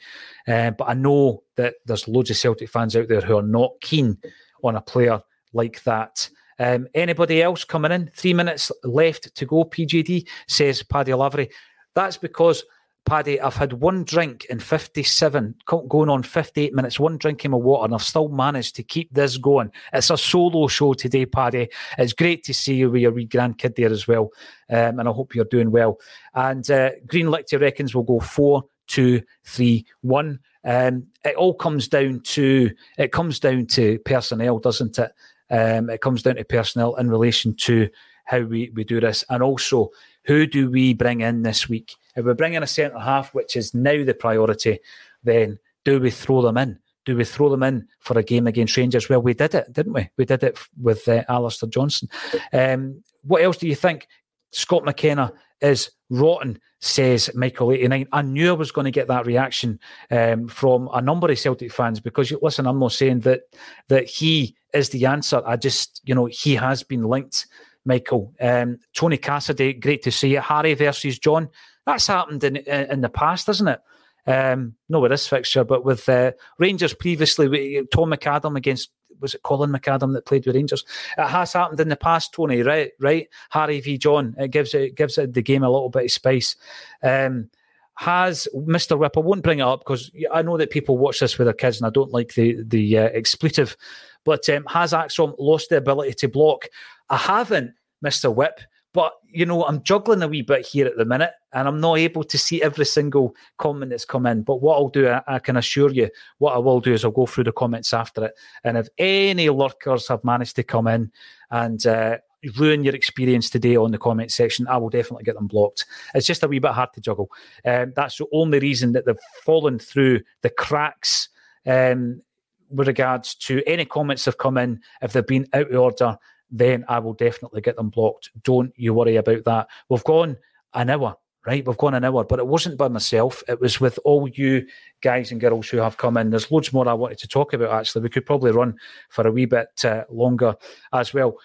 Uh, but I know that there's loads of Celtic fans out there who are not keen on a player like that. Um, anybody else coming in? Three minutes left to go. PJD says Paddy Lavery. That's because Paddy, I've had one drink in 57, going on 58 minutes, one drink of my water, and I've still managed to keep this going. It's a solo show today, Paddy. It's great to see you with your wee grandkid there as well. Um, and I hope you're doing well. And uh, Green Lichty reckons we'll go four, two, three, one. Um, it all comes down to it comes down to personnel, doesn't it? Um, it comes down to personnel in relation to how we, we do this, and also who do we bring in this week? If we bring in a centre half, which is now the priority, then do we throw them in? Do we throw them in for a game against Rangers? Well, we did it, didn't we? We did it with uh, Alistair Johnston. Um, what else do you think? Scott McKenna is rotten, says Michael89. I knew I was going to get that reaction um, from a number of Celtic fans because, listen, I'm not saying that that he is the answer. I just, you know, he has been linked, Michael. Um, Tony Cassidy, great to see it. Harry versus John. That's happened in in the past, isn't it? Um, not with this fixture, but with uh, Rangers previously, Tom McAdam against was it Colin McAdam that played with Rangers? It has happened in the past, Tony. Right, right. Harry v John. It gives it gives it the game a little bit of spice. Um, has Mr. Whip? I won't bring it up because I know that people watch this with their kids, and I don't like the the uh, expletive. But um, has ACSOM lost the ability to block? I haven't, Mr. Whip. But you know, I'm juggling a wee bit here at the minute, and I'm not able to see every single comment that's come in. But what I'll do, I, I, can assure you, what I will do is I'll go through the comments after it, and if any lurkers have managed to come in and uh, ruin your experience today on the comment section, I will definitely get them blocked. It's just a wee bit hard to juggle. Um, that's the only reason that they've fallen through the cracks. Um, with regards to any comments that have come in, if they've been out of order, then I will definitely get them blocked. Don't you worry about that. We've gone an hour right? We've gone an hour, but it wasn't by myself. It was with all you guys and girls who have come in. There's loads more I wanted to talk about, actually. We could probably run for a wee bit uh, longer as well.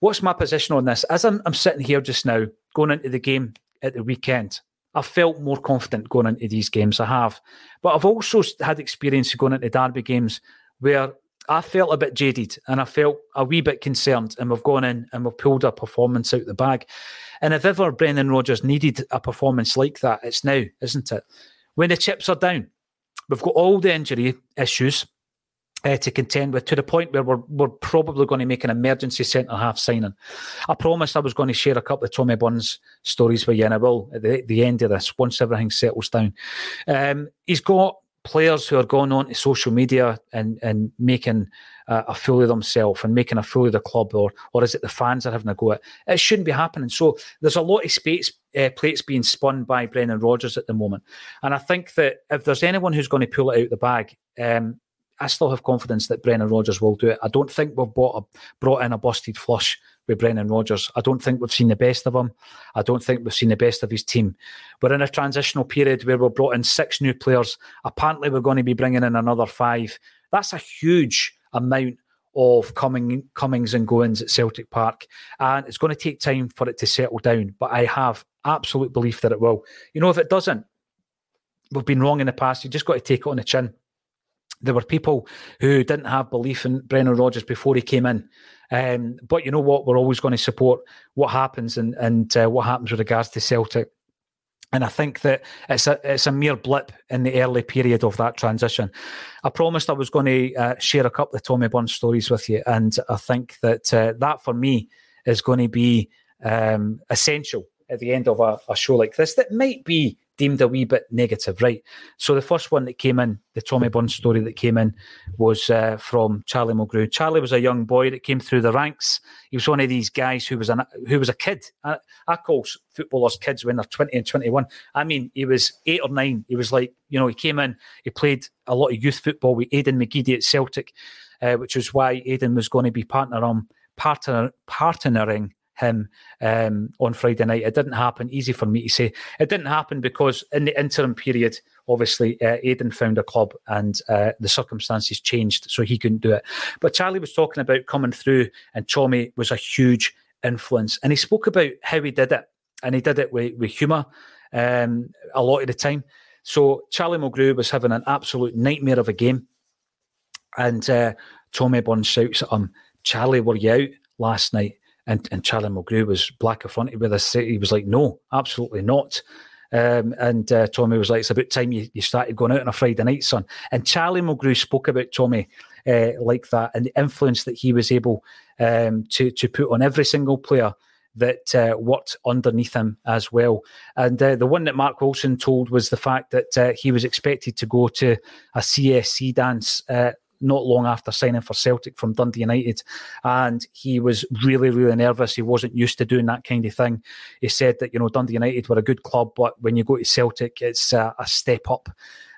What's my position on this? As I'm, I'm sitting here just now, going into the game at the weekend, I felt more confident going into these games. I have. But I've also had experience going into derby games where I felt a bit jaded and I felt a wee bit concerned, and we've gone in and we've pulled a performance out the bag. And if ever Brendan Rodgers needed a performance like that, it's now, isn't it? When the chips are down, we've got all the injury issues uh, to contend with to the point where we're, we're probably going to make an emergency centre half signing. I promised I was going to share a couple of Tommy Burns stories with you, and I will at the, the end of this once everything settles down. Um, he's got players who are going on to social media and, and making uh, a fool of themselves and making a fool of the club, or or is it the fans are having a go at? It shouldn't be happening. So there's a lot of space, uh, plates being spun by Brendan Rodgers at the moment, and I think that if there's anyone who's going to pull it out the bag, um, I still have confidence that Brendan Rodgers will do it. I don't think we've bought a, brought in a busted flush with Brendan Rodgers. I don't think we've seen the best of him. I don't think we've seen the best of his team. We're in a transitional period where we've brought in six new players. Apparently, we're going to be bringing in another five. That's a huge amount of coming comings and goings at Celtic Park, and it's going to take time for it to settle down. But I have absolute belief that it will. You know, if it doesn't, we've been wrong in the past. You just got to take it on the chin. There were people who didn't have belief in Brendan Rodgers before he came in. Um, but you know what? We're always going to support what happens and, and uh, what happens with regards to Celtic. And I think that it's a it's a mere blip in the early period of that transition. I promised I was going to uh, share a couple of Tommy Burns stories with you, and I think that uh, that for me is going to be um, essential at the end of a, a, show like this. That might be deemed a wee bit negative, right? So the first one that came in, the Tommy Burns story that came in, was uh, from Charlie Mulgrew. Charlie was a young boy that came through the ranks. He was one of these guys who was an who was a kid. I, I call footballers kids when they're twenty and twenty one. I mean, he was eight or nine. He was like, you know, he came in, he played a lot of youth football with Aidan McGeady at Celtic, uh, which was why Aidan was going to be partner on partner partnering him um, on Friday night. It didn't happen. Easy for me to say. It didn't happen because in the interim period, obviously, uh, Aidan found a club and uh, the circumstances changed, so he couldn't do it. But Charlie was talking about coming through, and Tommy was a huge influence. And he spoke about how he did it, and he did it with, with humour um, a lot of the time. So Charlie Mulgrew was having an absolute nightmare of a game, and uh, Tommy Burns shouts at him, "Charlie, were you out last night?" And, and Charlie Mulgrew was black affronted with us. He was like, no, absolutely not. Um, and uh, Tommy was like, it's about time you, you started going out on a Friday night, son. And Charlie Mulgrew spoke about Tommy uh, like that and the influence that he was able um, to, to put on every single player that uh, worked underneath him as well. And uh, the one that Mark Wilson told was the fact that uh, he was expected to go to a CSC dance uh, not long after signing for Celtic from Dundee United. And he was really, really nervous. He wasn't used to doing that kind of thing. He said that, you know, Dundee United were a good club, but when you go to Celtic, it's a, a step up.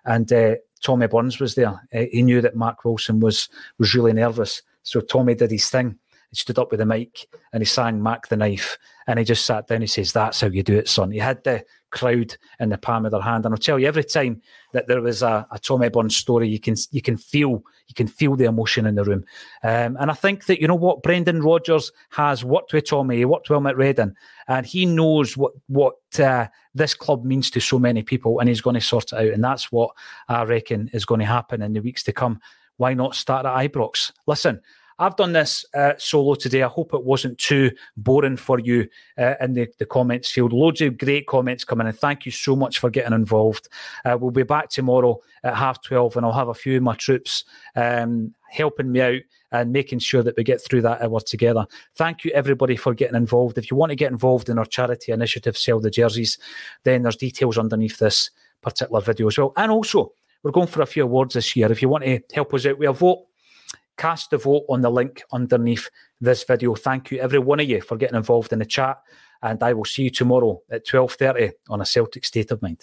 And uh, Tommy Burns was there. Uh, he knew that Mark Wilson was was really nervous. So Tommy did his thing. He stood up with the mic and he sang Mac the Knife. And he just sat down. He says, That's how you do it, son. He had the crowd in the palm of their hand. And I'll tell you, every time that there was a, a Tommy Burns story, you can you can feel you can feel the emotion in the room. Um, and I think that you know what Brendan Rodgers has worked with Tommy, he worked with him at Reading, and he knows what what uh, this club means to so many people, and he's going to sort it out. And that's what I reckon is going to happen in the weeks to come. Why not start at Ibrox? Listen, I've done this uh, solo today. I hope it wasn't too boring for you uh, in the, the comments field. Loads of great comments coming in. Thank you so much for getting involved. Uh, we'll be back tomorrow at half 12, and I'll have a few of my troops um, helping me out and making sure that we get through that hour together. Thank you, everybody, for getting involved. If you want to get involved in our charity initiative, Sell the Jerseys, then there's details underneath this particular video as well. And also, we're going for a few awards this year. If you want to help us out with a vote, cast the vote on the link underneath this video. Thank you, every one of you, for getting involved in the chat. And I will see you tomorrow at 12.30 on a Celtic State of Mind.